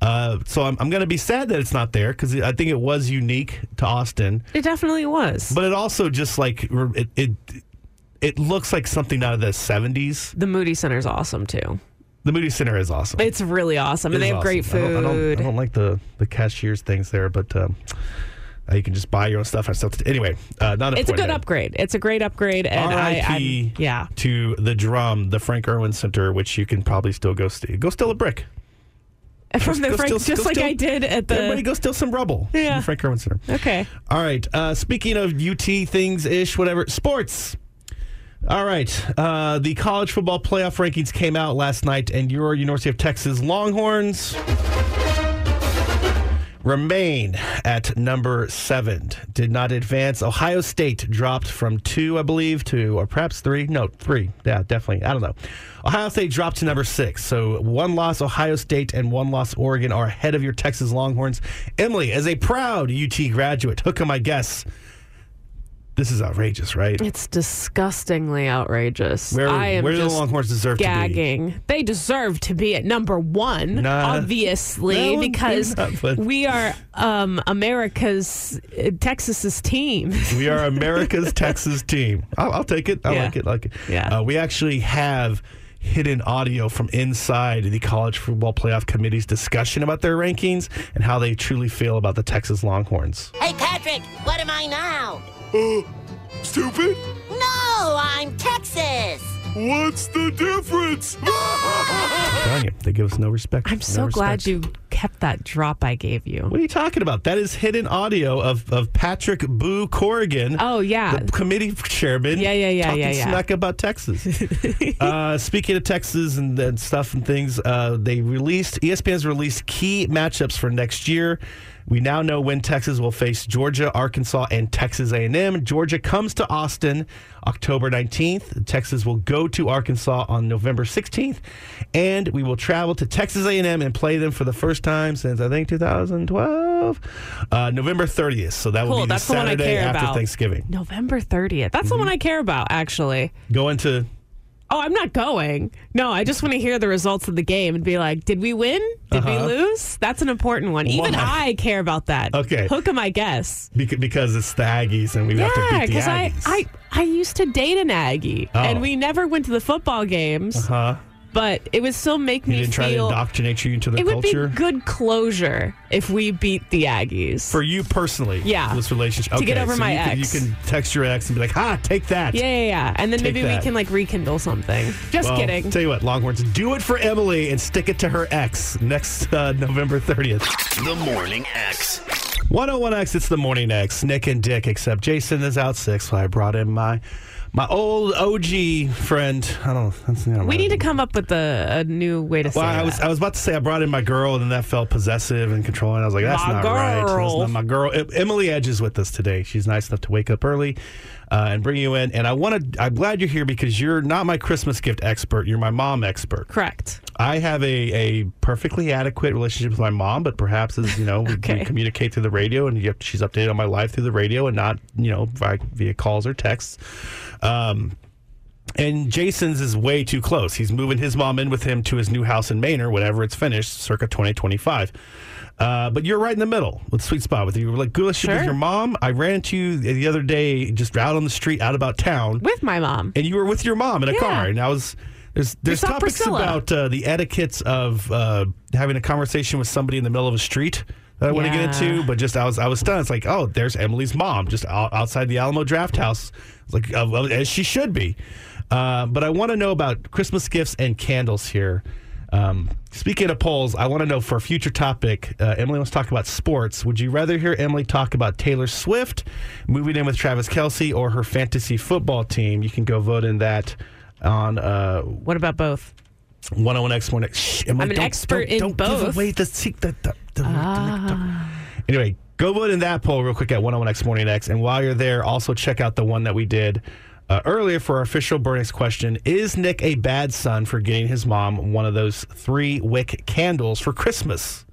Uh, so I'm, I'm going to be sad that it's not there because I think it was unique to Austin. It definitely was. But it also just like it it it looks like something out of the seventies. the Moody Center is awesome too. The Moody Center is awesome. It's really awesome, It and they have great awesome. I don't, I don't- food. I don't, like the the cashier's things there, but um, uh, you can just buy your own stuff and stuff. Anyway, uh, not It's a good upgrade. It's a great upgrade, and I. I'm, yeah. to the drum, the Frank Erwin Center, which you can probably still go steal. Go steal a brick. <laughs> From the go Frank, steal- just like steal- I did at the. Everybody go steal some rubble. Yeah. the Frank Erwin Center. Okay. All right. Uh, speaking of UT things ish, whatever, sports. All right. Uh, the college football playoff rankings came out last night, and your University of Texas Longhorns remain at number seven. Did not advance. Ohio State dropped from two, I believe, to, or perhaps three. No, three. Yeah, definitely. I don't know. Ohio State dropped to number six. So one loss, Ohio State, and one loss, Oregon, are ahead of your Texas Longhorns. Emily, as a proud UT graduate, hook 'em, I guess. This is outrageous, right? It's disgustingly outrageous. Where, I am where do the Longhorns deserve to be? gagging. They deserve to be at number one, Nah. obviously, No, because not, we are um, America's uh, Texas's team. We are America's <laughs> Texas team. I'll, I'll take it. I Yeah. like it. Like it. Yeah. Uh, we actually have hidden audio from inside the college football playoff committee's discussion about their rankings and how they truly feel about the Texas Longhorns. Hey, Patrick, what am I now? Stupid? No, I'm Texas. What's the difference? <laughs> telling you, they give us no respect. I'm so glad you kept that drop I gave you. What are you talking about? That is hidden audio of, of Patrick Boo Corrigan. Oh, yeah. the committee chairman. Yeah, yeah, yeah, talking yeah, yeah. Smack about Texas. <laughs> uh, speaking of Texas and, and stuff and things, uh, they released ESPN's released key matchups for next year. We now know when Texas will face Georgia, Arkansas, and Texas A&M. Georgia comes to Austin October 19th. Texas will go to Arkansas on November 16th, and we will travel to Texas A&M and play them for the first time since I think 2012, uh, November 30th. So that will Cool, be the that's the one I Saturday care after about. Thanksgiving. November 30th. That's the one I care about, actually. Going to Oh, I'm not going. No, I just want to hear the results of the game and be like, did we win? Did we Uh-huh. lose? That's an important one. Even? I care about that. Okay. Hook 'em, I guess. beca- because it's the Aggies and we have to Yeah, beat the because I, I, I used to date an Aggie, Oh. and we never went to the football games, huh? But it would still make You me didn't try to indoctrinate you into the it would culture. be good closure if we beat the Aggies. For you personally, Yeah. this relationship. To get over so my you can, ex. you can text your ex and be like, "Ha, take that." yeah, yeah, yeah. And then Take maybe that. we can like rekindle something. Just Well, kidding. Tell you what, Longhorns, do it for Emily and stick it to her ex next uh, November 30th. The Morning X. 101X, it's the morning X. Nick and Dick, except Jason is out sick, so I brought in my my old OG friend. I don't. That's, you know, we need to come up with a, a new way to say Well, I that. was I was about to say I brought in my girl, and then that felt possessive and controlling. I was like, that's My not right. That's girl. not my girl. Emily Edge is with us today. She's nice enough to wake up early uh, and bring you in. And I want to. I'm glad you're here because you're not my Christmas gift expert. You're my mom expert. Correct. I have a, a perfectly adequate relationship with my mom, but perhaps as you know, we, Okay. we communicate through the radio, and yep, she's updated on my life through the radio, and not you know via, via calls or texts. Um, and Jason's is way too close. He's moving his mom in with him to his new house in Manor or whenever it's finished, circa 2025. Uh, but you're right in the middle with sweet spot with you. Like good relationship with your mom. I ran into you the other day, just out on the street, out about town, With my mom. and you were with your mom in a Yeah. car. And I was there's there's topics Priscilla. about uh, the etiquettes of uh, having a conversation with somebody in the middle of a street that I want to get Yeah. into. But just I was I was stunned. It's like oh, there's Emily's mom just out, outside the Alamo Drafthouse. It's like uh, well, as she should be. Uh, but I want to know about Christmas gifts and candles here. Um, speaking of polls, I want to know for a future topic. Uh, Emily wants to talk about sports. Would you rather hear Emily talk about Taylor Swift moving in with Travis Kelce or her fantasy football team? You can go vote in that on uh, What about both? 101X Morning. Shh, I'm an don't- expert don't, in don't both. Give away the, sec- the, the, the, Ah. Anyway, go vote in that poll real quick at 101X Morning X. And while you're there, also check out the one that we did uh, earlier for our official Burnix question. Is Nick a bad son for getting his mom one of those three wick candles for Christmas?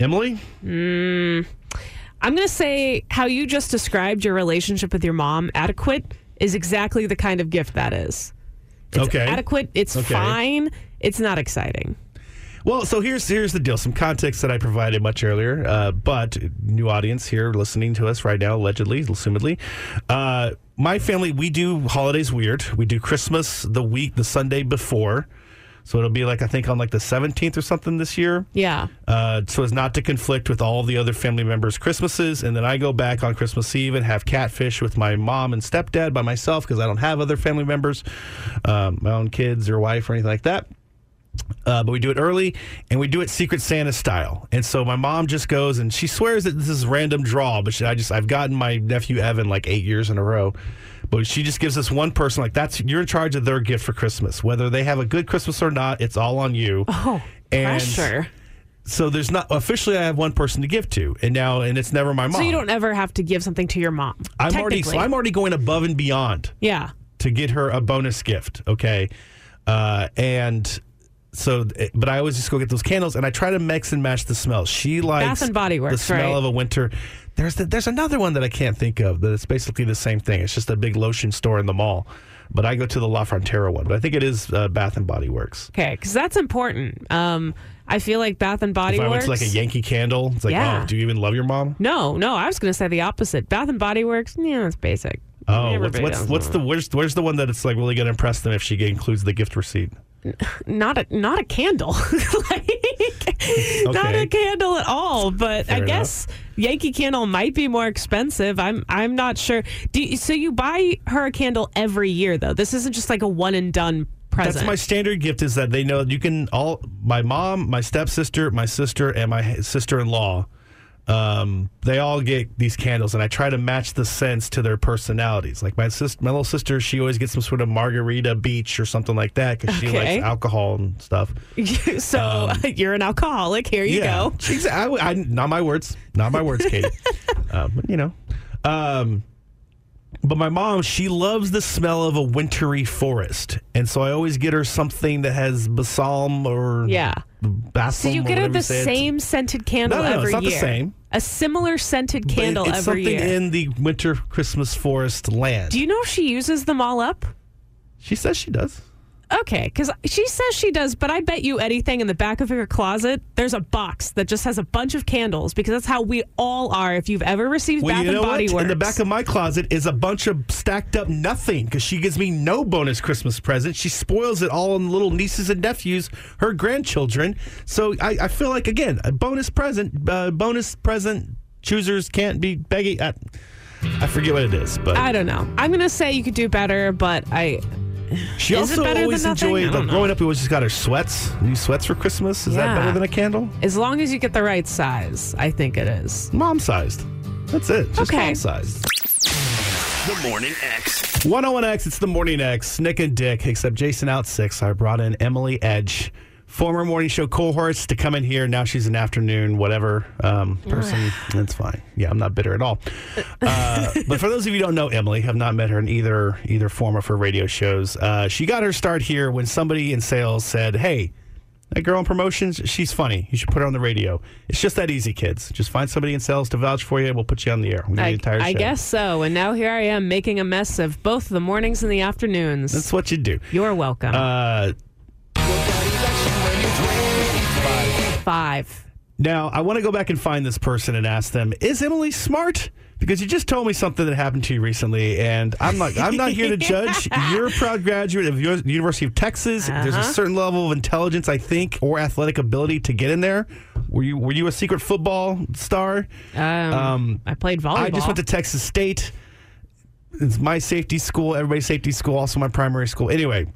Emily? I'm going to say how you just described your relationship with your mom, adequate, is exactly the kind of gift that is. It's Okay. adequate. It's Okay. fine. It's not exciting. Well, so here's here's the deal. Some context that I provided much earlier, uh, but new audience here listening to us right now, allegedly, assumedly. Uh, my family, we do holidays weird. We do Christmas the week, the Sunday before. So it'll be like I think on like the 17th or something this year. Yeah. Uh, so as not to conflict with all the other family members' Christmases, and then I go back on Christmas Eve and have catfish with my mom and stepdad by myself because I don't have other family members, um, my own kids or wife or anything like that. Uh, but we do it early and we do it Secret Santa style. And so my mom just goes and she swears that this is random draw, but she, I just I've gotten my nephew Evan like eight years in a row. But she just gives us one person like that's you're in charge of their gift for Christmas, whether they have a good Christmas or not. It's all on you. Oh, And pressure. So there's not officially I have one person to give to, and now and it's never my mom. So you don't ever have to give something to your mom. I'm already so. I'm already going above and beyond Yeah. to get her a bonus gift. Okay, uh, and so but I always just go get those candles, and I try to mix and match the smells. She likes Bath and Body Works, the smell right? of a winter. There's the, there's another one that I can't think of that it's basically the same thing. It's just a big lotion store in the mall. But I go to the La Frontera one. But I think it is uh, Bath and Body Works. Okay, because that's important. Um, I feel like Bath and Body If I Works. went to like a Yankee candle, it's like, Yeah. oh, do you even love your mom? no, no, I was going to say the opposite. Bath and Body Works, yeah, that's basic. Oh, what's Everybody what's, what's that. the where's where's the one that it's like really gonna impress them if she includes the gift receipt? Not a not a candle, <laughs> like, not a candle at all. But Fair I guess Yankee Candle might be more expensive. I'm I'm not sure. Do you, so you buy her a candle every year though? This isn't just like a one and done present. That's my standard gift is that they know you can all my mom, my stepsister, my sister, and my sister in law. Um, they all get these candles, and I try to match the scents to their personalities. Like my sister, my little sister, she always gets some sort of margarita beach or something like that because she likes alcohol and stuff. <laughs> so <laughs> you're an alcoholic. Here you go. She's, I, I, not my words. Not my words, Katie. <laughs> um, but, you know. Um, but my mom, she loves the smell of a wintry forest. And so I always get her something that has balsam or Yeah. So you get her the same scented candle No, no, no, every it's not the year. same. A similar scented candle every year. it's every something year. in the winter Christmas forest land. Do you know if she uses them all up? she says she does. Okay, because she says she does, but I bet you anything in the back of her closet, there's a box that just has a bunch of candles because that's how we all are. If you've ever received Well, Bath you know and Body what? Works, In the back of my closet is a bunch of stacked up nothing because she gives me no bonus Christmas present. She spoils it all on little nieces and nephews, her grandchildren. So I, I feel like again a bonus present, uh, bonus present. Choosers can't be begging. I, I forget what it is, but I don't know. I'm gonna say you could do better, but I. she is it also better always than nothing? I enjoyed. don't Like, know. growing up, we always just got her sweats, new sweats for Christmas. Is that Yeah. better than a candle? As long as you get the right size, I think it is. Mom sized. That's it. Just Okay. mom sized. The Morning X. 101X, it's the Morning X. Nick and Dick, except Jason out six. I brought in Emily Edge, former morning show cohorts, to come in here. Now she's an afternoon, whatever um, person. That's fine. Yeah, I'm not bitter at all. <laughs> Uh, but for those of you who don't know Emily, have not met her in either either form of her radio shows. Uh, she got her start here when somebody in sales said, "Hey." That girl in promotions, she's funny. You should put her on the radio. It's just that easy, kids. Just find somebody in sales to vouch for you. We'll put you on the air. We'll the I, entire I guess so. And now here I am making a mess of both the mornings and the afternoons. That's what you do. You're welcome. Uh, Five. Now, I want to go back and find this person and ask them, is Emily smart? Because you just told me something that happened to you recently, and I'm not. I'm not here to <laughs> judge. You're a proud graduate of U- University of Texas. There's a Uh-huh. certain level of intelligence, I think, or athletic ability to get in there. Were you Were you a secret football star? Um, Um, I played volleyball. I just went to Texas State. It's my safety school, everybody's safety school, also my primary school. Anyway,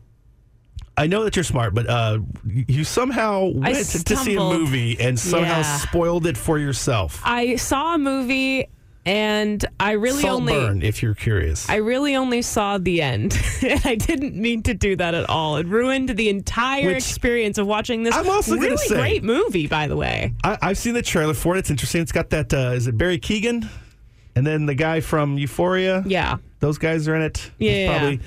I know that you're smart, but uh, you somehow went to see a movie and somehow Yeah. spoiled it for yourself. I saw a movie and I really only if you're curious. I really only saw the end. <laughs> and I didn't mean to do that at all. It ruined the entire Which- experience of watching this I'm also gonna really say- great movie, by the way. I, I've seen the trailer for it. It's interesting. It's got that. Uh, is it Barry Keoghan? And then the guy from Euphoria. Yeah. Those guys are in it. Yeah. Probably.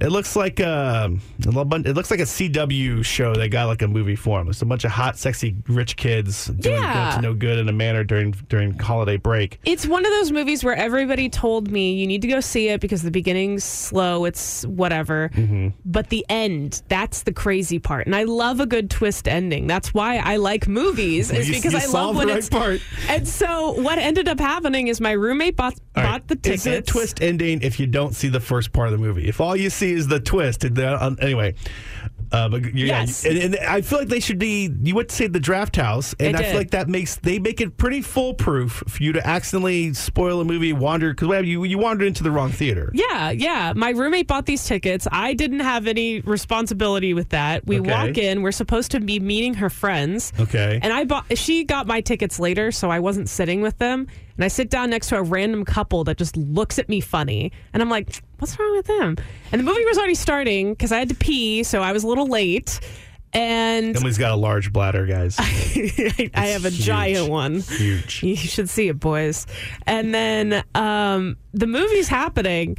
It looks like a it looks like a CW show that got like a movie form. It's a bunch of hot, sexy, rich kids doing Yeah. good to no good in a manner during during holiday break. It's one of those movies where everybody told me you need to go see it because the beginning's slow, it's whatever. Mm-hmm. But the end, that's the crazy part. And I love a good twist ending. That's why I like movies, is You- because you I love when right it's part. And so what ended up happening is my roommate bought, All bought right. the tickets. Is it a twist ending if you don't see the first part of the movie? If all you see is the twist, um, anyway. Uh, but yeah, Yes. and, and I feel like they should be. You went to say the draft house, and I I, feel like that makes they make it pretty foolproof for you to accidentally spoil a movie, wander because you you wandered into the wrong theater. Yeah, yeah. My roommate bought these tickets. I didn't have any responsibility with that. We Okay. walk in. We're supposed to be meeting her friends. Okay. And I bought. She got my tickets later, so I wasn't sitting with them. And I sit down next to a random couple that just looks at me funny, and I'm like, "What's wrong with them?" And the movie was already starting because I had to pee, so I was a little late. And Emily's got a large bladder, guys. <laughs> I, I have a huge. giant one. Huge. You should see it, boys. And then um, the movie's happening,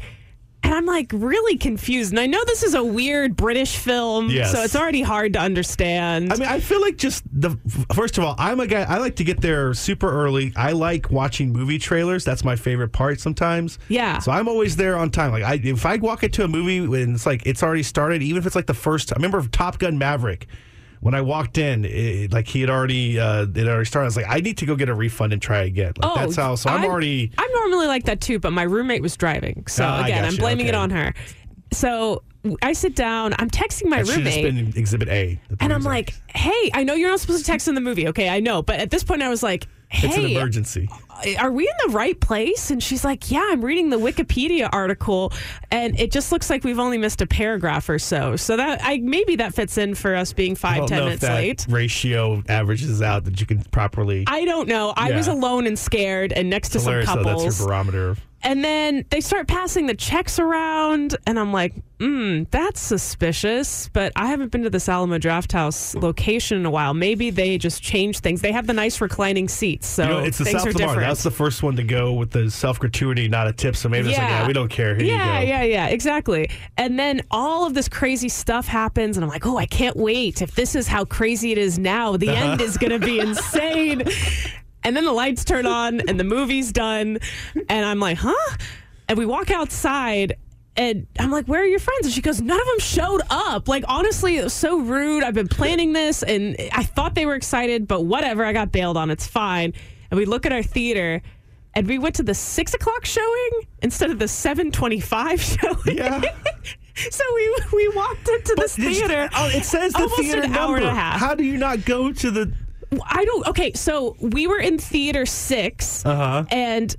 and I'm like really confused. And I know this is a weird British film, Yes. so it's already hard to understand. I mean, I feel like just the first of all, I'm a guy. I like to get there super early. I like watching movie trailers. That's my favorite part sometimes. Yeah. So I'm always there on time. Like I, if I walk into a movie and it's like it's already started, even if it's like the first. I remember Top Gun Maverick. When I walked in, it, like he had already, uh, it already started. I was like, I need to go get a refund and try again. Like, that's how. So I'm, already. I'm normally like that too, but my roommate was driving, so I again, I'm blaming it on her. So I sit down. I'm texting my That roommate. been Exhibit A. And I'm like, hey, I know you're not supposed to text in the movie. Okay, I know. But at this point, I was like, It's an emergency. are we in the right place? And she's like, yeah, I'm reading the Wikipedia article, and it just looks like we've only missed a paragraph or so. So that I maybe that fits in for us being five ten minutes that late. ratio averages out that you can properly. I don't know. I was alone and scared, and next to some Hilarious, though. couples. That's your barometer. And then they start passing the checks around, and I'm like, hmm, that's suspicious. But I haven't been to this Alamo Drafthouse location in a while. Maybe they just changed things. They have the nice reclining seats, so you know, it's the things South are Lamar. different. That's the first one to go with the self gratuity, not a tip. So maybe it's like, yeah, we don't care. Here yeah, you go. yeah, yeah, exactly. And then all of this crazy stuff happens, and I'm like, oh, I can't wait. If this is how crazy it is now, the end is going to be <laughs> insane. And then the lights turn on, and the movie's done, and I'm like, huh? And we walk outside. And I'm like, where are your friends? And she goes, none of them showed up. Like, honestly, it was so rude. I've been planning this and I thought they were excited, but whatever. I got bailed on. It's fine. And we look at our theater and we went to the six o'clock showing instead of the 725 <laughs> showing. Yeah. <laughs> so we we walked into this But theater. Oh, it says the almost theater an number. hour and a half. How do you not go to the? I don't. Okay, so we were in theater 6 Uh-huh. and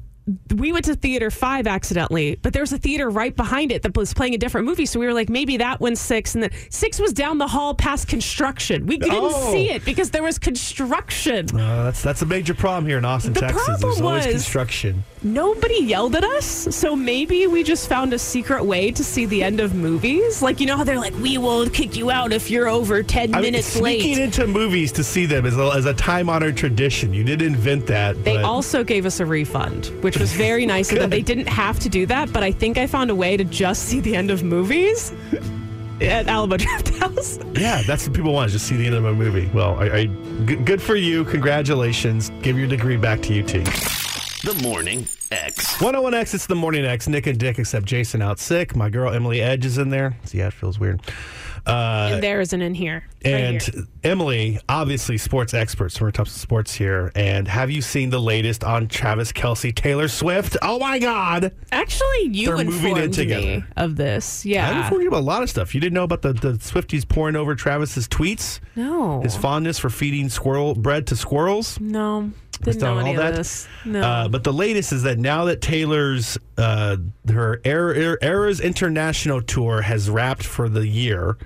we went to theater five accidentally, but there was a theater right behind it that was playing a different movie. So we were like, maybe that one's six, and then six was down the hall past construction. We didn't Oh. see it because there was construction. Uh, that's that's a major problem here in Austin, The Texas. There's problem always was- construction. Nobody yelled at us, so maybe we just found a secret way to see the end of movies. Like you know how they're like, we will kick you out if you're over ten I mean, minutes sneaking late. into movies to see them is a, is a time honored tradition. You didn't invent that. They but- also gave us a refund, which was very <laughs> nice of them. They didn't have to do that, but I think I found a way to just see the end of movies at Alamo <laughs> Draft House. Yeah, that's what people want. Just see the end of a movie. Well, I, I, g- good for you. Congratulations. Give your degree back to UT. The Morning X. 101X, it's the morning X. Nick and Dick, except Jason out sick. My girl Emily Edge is in there. See, yeah, it feels weird. Uh, and there isn't in here. Right and here. Emily, obviously sports experts. We're talking sports here. And have you seen the latest on Travis Kelce, Taylor Swift? Oh my God! Actually, you They're moving in together. me of this. Yeah, I informed you about a lot of stuff. You didn't know about the, the Swifties pouring over Travis's tweets, No. his fondness for feeding squirrel bread to squirrels. no. Didn't know all of that. this. No. Uh, but the latest is that now that Taylor's uh, her Era- Eras International tour has wrapped for the year,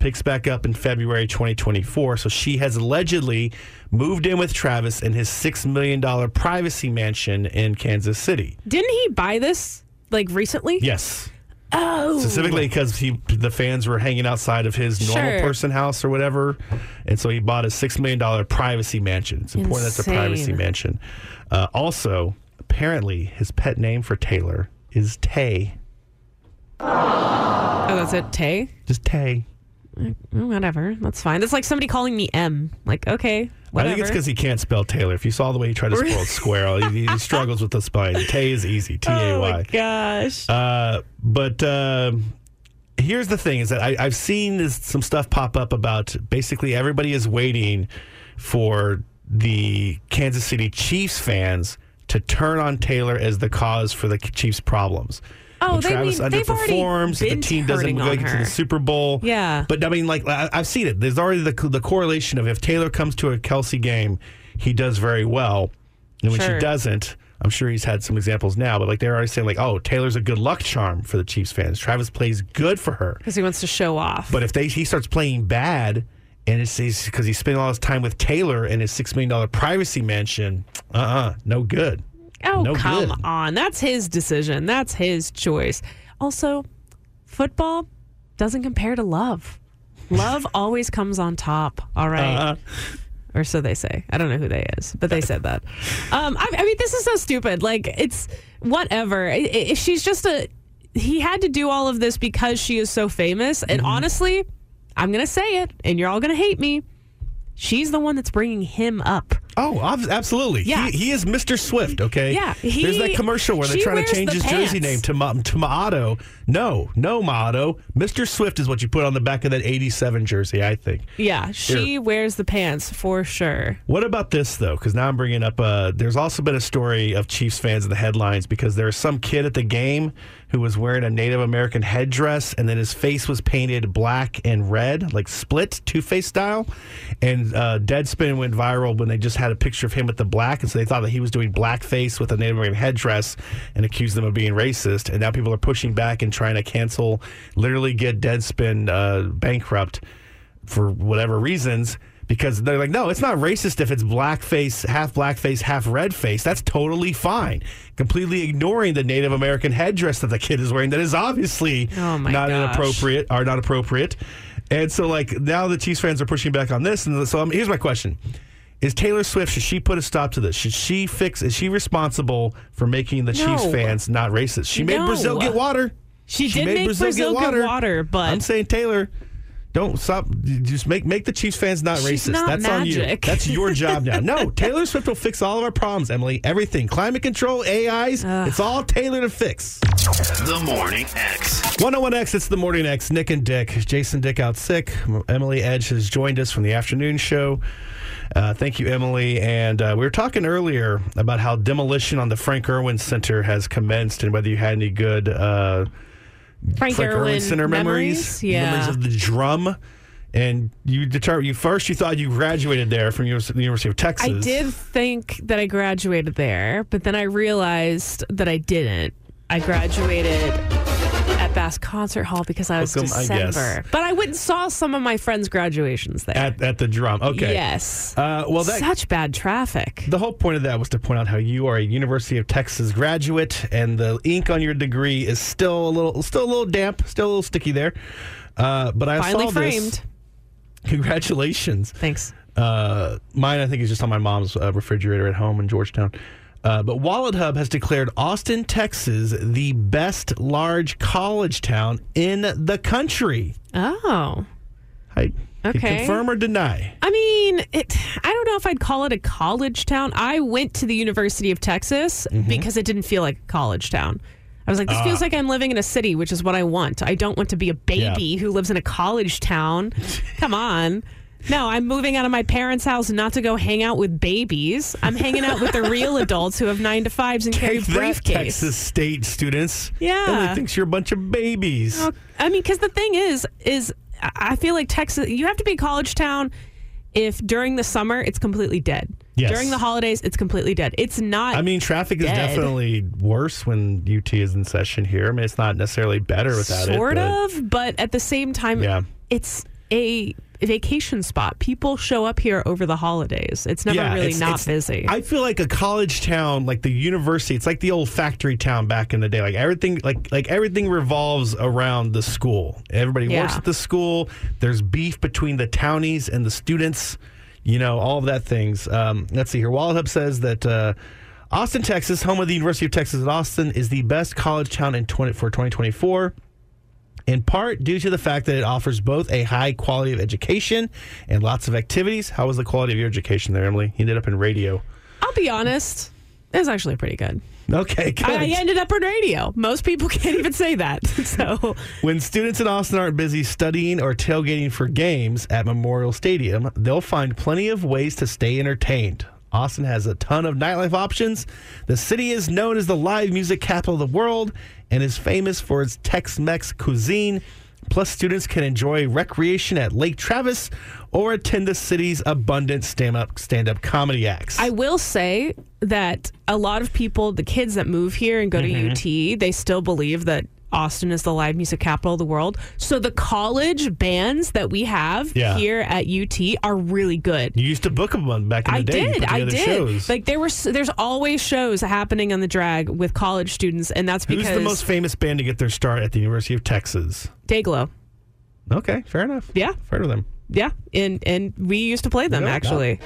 picks back up in February 2024. So she has allegedly moved in with Travis in his six million dollar privacy mansion in Kansas City. Didn't he buy this like recently? Yes. Oh. Specifically because he the fans were hanging outside of his normal Sure. person house or whatever, and so he bought a six million dollar privacy mansion. It's important that's a privacy mansion. Uh, also, apparently, his pet name for Taylor is Tay. Oh, that's it. Tay. Just Tay. Oh, whatever. That's fine. That's like somebody calling me M. Like, okay, whatever. I think it's because he can't spell Taylor. If you saw the way he tried to spell square, he, he <laughs> struggles with the spelling. Tay is easy. T A Oh Y. my gosh. Uh, but um here's the thing: is that I, I've seen this, some stuff pop up about basically everybody is waiting for the Kansas City Chiefs fans to turn on Taylor as the cause for the Chiefs' problems. Oh, When they Travis mean- they've already underperforms, the been team doesn't go on to her. the Super Bowl. Yeah. but I mean, like I, I've seen it. There's already the the correlation of if Taylor comes to a Kelce game, he does very well, and when Sure. she doesn't, I'm sure he's had some examples now. But like they're already saying, like, oh, Taylor's a good luck charm for the Chiefs fans. Travis plays good for her, Because he wants to show off. but if they he starts playing bad. And it's because he's spending all his time with Taylor in his six million dollar privacy mansion. Uh uh no good. Oh, no come good. on. That's his decision. That's his choice. Also, football doesn't compare to love. Love <laughs> always comes on top. All right. Uh, or so they say. I don't know who they is, but they said that. Um, I, I mean, this is so stupid. Like, it's whatever. I- I- she's just a. He had to do all of this because she is so famous, Mm-hmm. and honestly, I'm gonna say it, and you're all gonna hate me. She's the one that's bringing him up. Oh, absolutely. Yeah. He, he is Mr. Swift, okay? Yeah, he- There's that commercial where they're trying to change his jersey name to, Ma- to. No, no, Maato. Mr. Swift is what you put on the back of that 87 jersey, I think. Yeah, she wears the pants for sure. What about this, though? Because now I'm bringing up, uh, there's also been a story of Chiefs fans in the headlines because there was some kid at the game who was wearing a Native American headdress and then his face was painted black and red, like split, Two Face style. And uh, Deadspin went viral when they just had a picture of him with the black, and so they thought that he was doing blackface with a Native American headdress and accused them of being racist. And now people are pushing back and trying to cancel, literally get Deadspin uh, bankrupt for whatever reasons. Because they're like, no, it's not racist if it's blackface, half blackface, half red face. That's totally fine. Completely ignoring the Native American headdress that the kid is wearing that is obviously Oh not gosh. inappropriate are not appropriate. And so, like, now the Chiefs fans are pushing back on this. And so, um, here's my question Is Taylor Swift, should she put a stop to this? Should she fix, is she responsible for making the Chiefs fans not racist? She made No. Brazil get water. She did make Brazil get water, but- I'm saying, Taylor. Don't stop. Just make make the Chiefs fans not She's racist. not That's on you. That's your <laughs> job now. No, Taylor Swift will fix all of our problems, Emily. Everything, climate control, AIs. It's all Taylor to fix. The Morning X. 101X, it's the Morning X. Nick and Dick. Jason Dick out sick. Emily Edge has joined us from the afternoon show. Uh, thank you, Emily. And uh, we were talking earlier about how demolition on the Frank Erwin Center has commenced and whether you had any good uh, Frank, Erwin, Center memories. Yeah. Memories of the drum. And you determined, you first you thought you graduated there from the University of Texas. I did think that I graduated there, but then I realized that I didn't. I graduated at Bass Concert Hall because I was Welcome, I guess. December. But I went and saw some of my friends' graduations there. At, at the drum. Okay. Yes. Uh, well, that, Such bad traffic. The whole point of that was to point out how you are a University of Texas graduate, and the ink on your degree is still a little, still a little damp, still a little sticky there. Uh, but I Finally saw framed. this. <laughs> Congratulations! Thanks. Uh, mine, I think, is just on my mom's uh, refrigerator at home in Georgetown. Uh, but WalletHub has declared Austin, Texas, the best large college town in the country. Oh. I Okay. confirm or deny. I mean, it, I don't know if I'd call it a college town. I went to the University of Texas Mm-hmm. because it didn't feel like a college town. I was like, this Ah. feels like I'm living in a city, which is what I want. I don't want to be a baby who lives in a college town. <laughs> Come on. No, I'm moving out of my parents' house not to go hang out with babies. I'm hanging out with the real <laughs> adults who have nine to fives and carry Take that, briefcase. Texas State students. Yeah. Emily thinks you're a bunch of babies. Oh, I mean, because the thing is, is I feel like Texas, you have to be college town if during the summer it's completely dead. Yes. During the holidays, it's completely dead. It's not. I mean, traffic is definitely worse when UT is in session here. I mean, it's not necessarily better without it. sort of, but at the same time, Yeah. it's a vacation spot. People show up here over the holidays. It's never Yeah, really it's- not it's- busy. I feel like a college town, like the university, it's like the old factory town back in the day. Like everything, like like everything revolves around the school. Everybody works at the school. There's beef between the townies and the students. You know, all of that things. Um, let's see here. WalletHub says that. Uh, Austin, Texas, home of the University of Texas at Austin, is the best college town in 20, for 2024 in part due to the fact that it offers both a high quality of education and lots of activities. How was the quality of your education there, Emily? You ended up in radio. I'll be honest, it was actually pretty good. Okay, good. I, I ended up in radio. Most people <laughs> can't even say that. <laughs> So when students in Austin aren't busy studying or tailgating for games at Memorial Stadium, they'll find plenty of ways to stay entertained. Austin has a ton of nightlife options. The city is known as the live music capital of the world and is famous for its Tex Mex cuisine. Plus, students can enjoy recreation at Lake Travis or attend the city's abundant stand up stand up comedy acts. I will say that a lot of people, the kids that move here and go Mm-hmm. to UT, they still believe that Austin is the live music capital of the world. So the college bands that we have Yeah. here at UT are really good. you used to book them back in the I day. Did. I did. Shows. Like there was, there's always shows happening on the drag with college students, and that's because Who's the most famous band to get their start at the University of Texas? Dayglow. Okay, fair enough. Yeah, I've heard of them. yeah, and and we used to play them actually.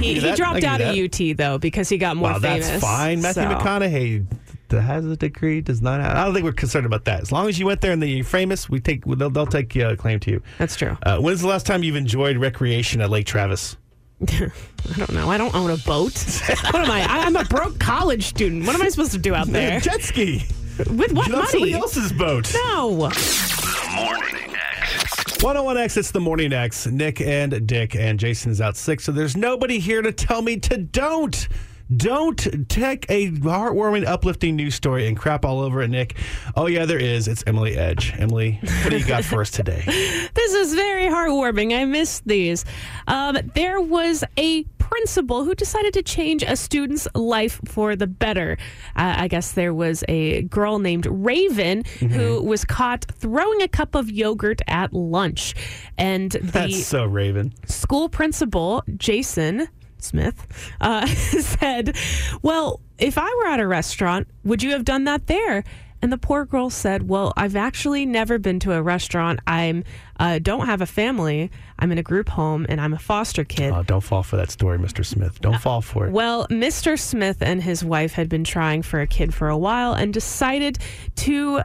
He, he dropped out of. UT though because he got more Wow, famous. that's fine. Matthew so. McConaughey has a degree does not. Have, I don't think we're concerned about that. As long as you went there and then you're famous, we take they'll, they'll take uh, claim to you. That's true. Uh, when's the last time you've enjoyed recreation at Lake Travis? <laughs> I don't know. I don't own a boat. <laughs> what am I? I? I'm a broke college student. What am I supposed to do out <laughs> there? Jet ski. With what Get on somebody else's boat. No. The Morning X. 101X, it's the Morning X. Nick and Dick and Jason is out sick, so there's nobody here to tell me to don't Don't take a heartwarming, uplifting news story and crap all over it, Nick. Oh, yeah, there is. It's Emily Edge. Emily, what do you got for us today? <laughs> This is very heartwarming. I missed these. Um, there was a principal who decided to change a student's life for the better. Uh, I guess there was a girl named Raven who was caught throwing a cup of yogurt at lunch. And the That's so Raven. school principal, Jason Smith, uh, <laughs> said, Well, if I were at a restaurant, would you have done that there? And the poor girl said, "Well, I've actually never been to a restaurant. I'm uh, don't have a family. I'm in a group home, and I'm a foster kid." Oh, don't fall for that story, Mr. Smith. Don't fall for it. Well, Mr. Smith and his wife had been trying for a kid for a while and decided to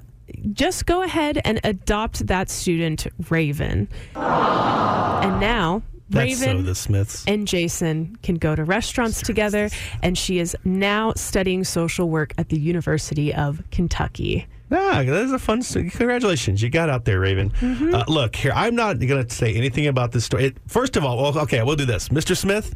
just go ahead and adopt that student, Raven. And now, That's so Raven the Smiths. and Jason can go to restaurants together, and she is now studying social work at the University of Kentucky. Ah, that is a fun. st- Congratulations, you got out there, Raven. Uh, look here, I'm not going to say anything about this story. It, first of all, well, okay, we'll do this, Mr. Smith.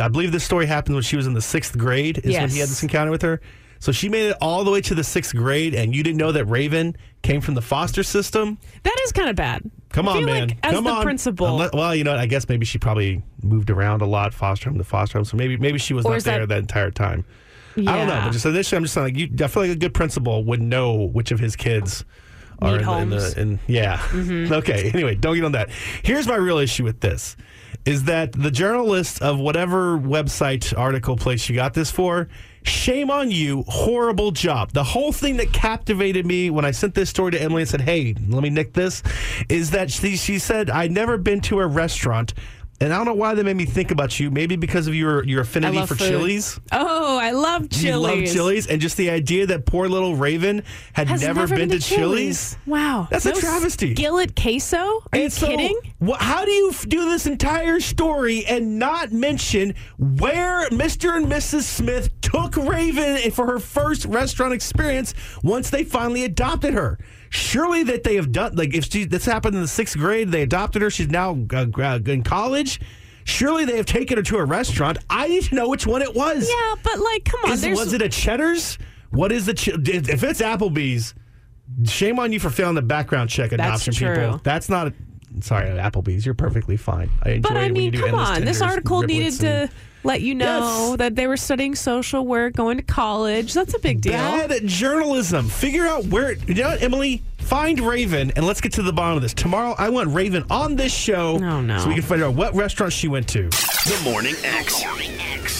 I believe this story happened when she was in the sixth grade. Is when he had this encounter with her. So she made it all the way to the sixth grade, and you didn't know that Raven came from the foster system. That is kind of bad. Come on, man. Like, as Come the on. principal, Unle- well, you know. I guess maybe she probably moved around a lot, foster home to foster home. So maybe maybe she was Or not there that- that entire time. I don't know. But just initially, I'm just like, you, I feel like a good principal would know which of his kids are Need in, the, in the. In, yeah. Mm-hmm. <laughs> Okay. Anyway, don't get on that. Here's my real issue with this: is that the journalist of whatever website article place you got this for. Shame on you. Horrible job. The whole thing that captivated me when I sent this story to Emily and said, Hey, let me nick this, is that she, she said, I'd never been to a restaurant. And I don't know why that made me think about you. Maybe because of your, your affinity for food. Chili's. Oh, I love Chili's. You love Chili's, and just the idea that poor little Raven had Has never, been, to Chili's. Wow, That's a travesty. Skillet queso? Are you so, kidding? wh- how do you f- do this entire story and not mention where Mr. and Mrs. Smith took Raven for her first restaurant experience once they finally adopted her? Surely that they have done like if she this happened in the sixth grade, they adopted her. She's now uh, gra- in college. Surely they have taken her to a restaurant. I need to know which one it was. Yeah, but like, come on. Is, was it a Cheddar's? What is the ch- if it's Applebee's? Shame on you for failing the background check adoption true. people. That's not. A, sorry, Applebee's. You're perfectly fine. I But I mean, come on. This article needed to let you know Yes. that they were studying social work, going to college. That's a big deal. Bad journalism. Figure out where. You know what, Emily? Find Raven and let's get to the bottom of this. Tomorrow, I want Raven on this show. Oh, no. So we can find out what restaurant she went to. The Morning X. Morning X.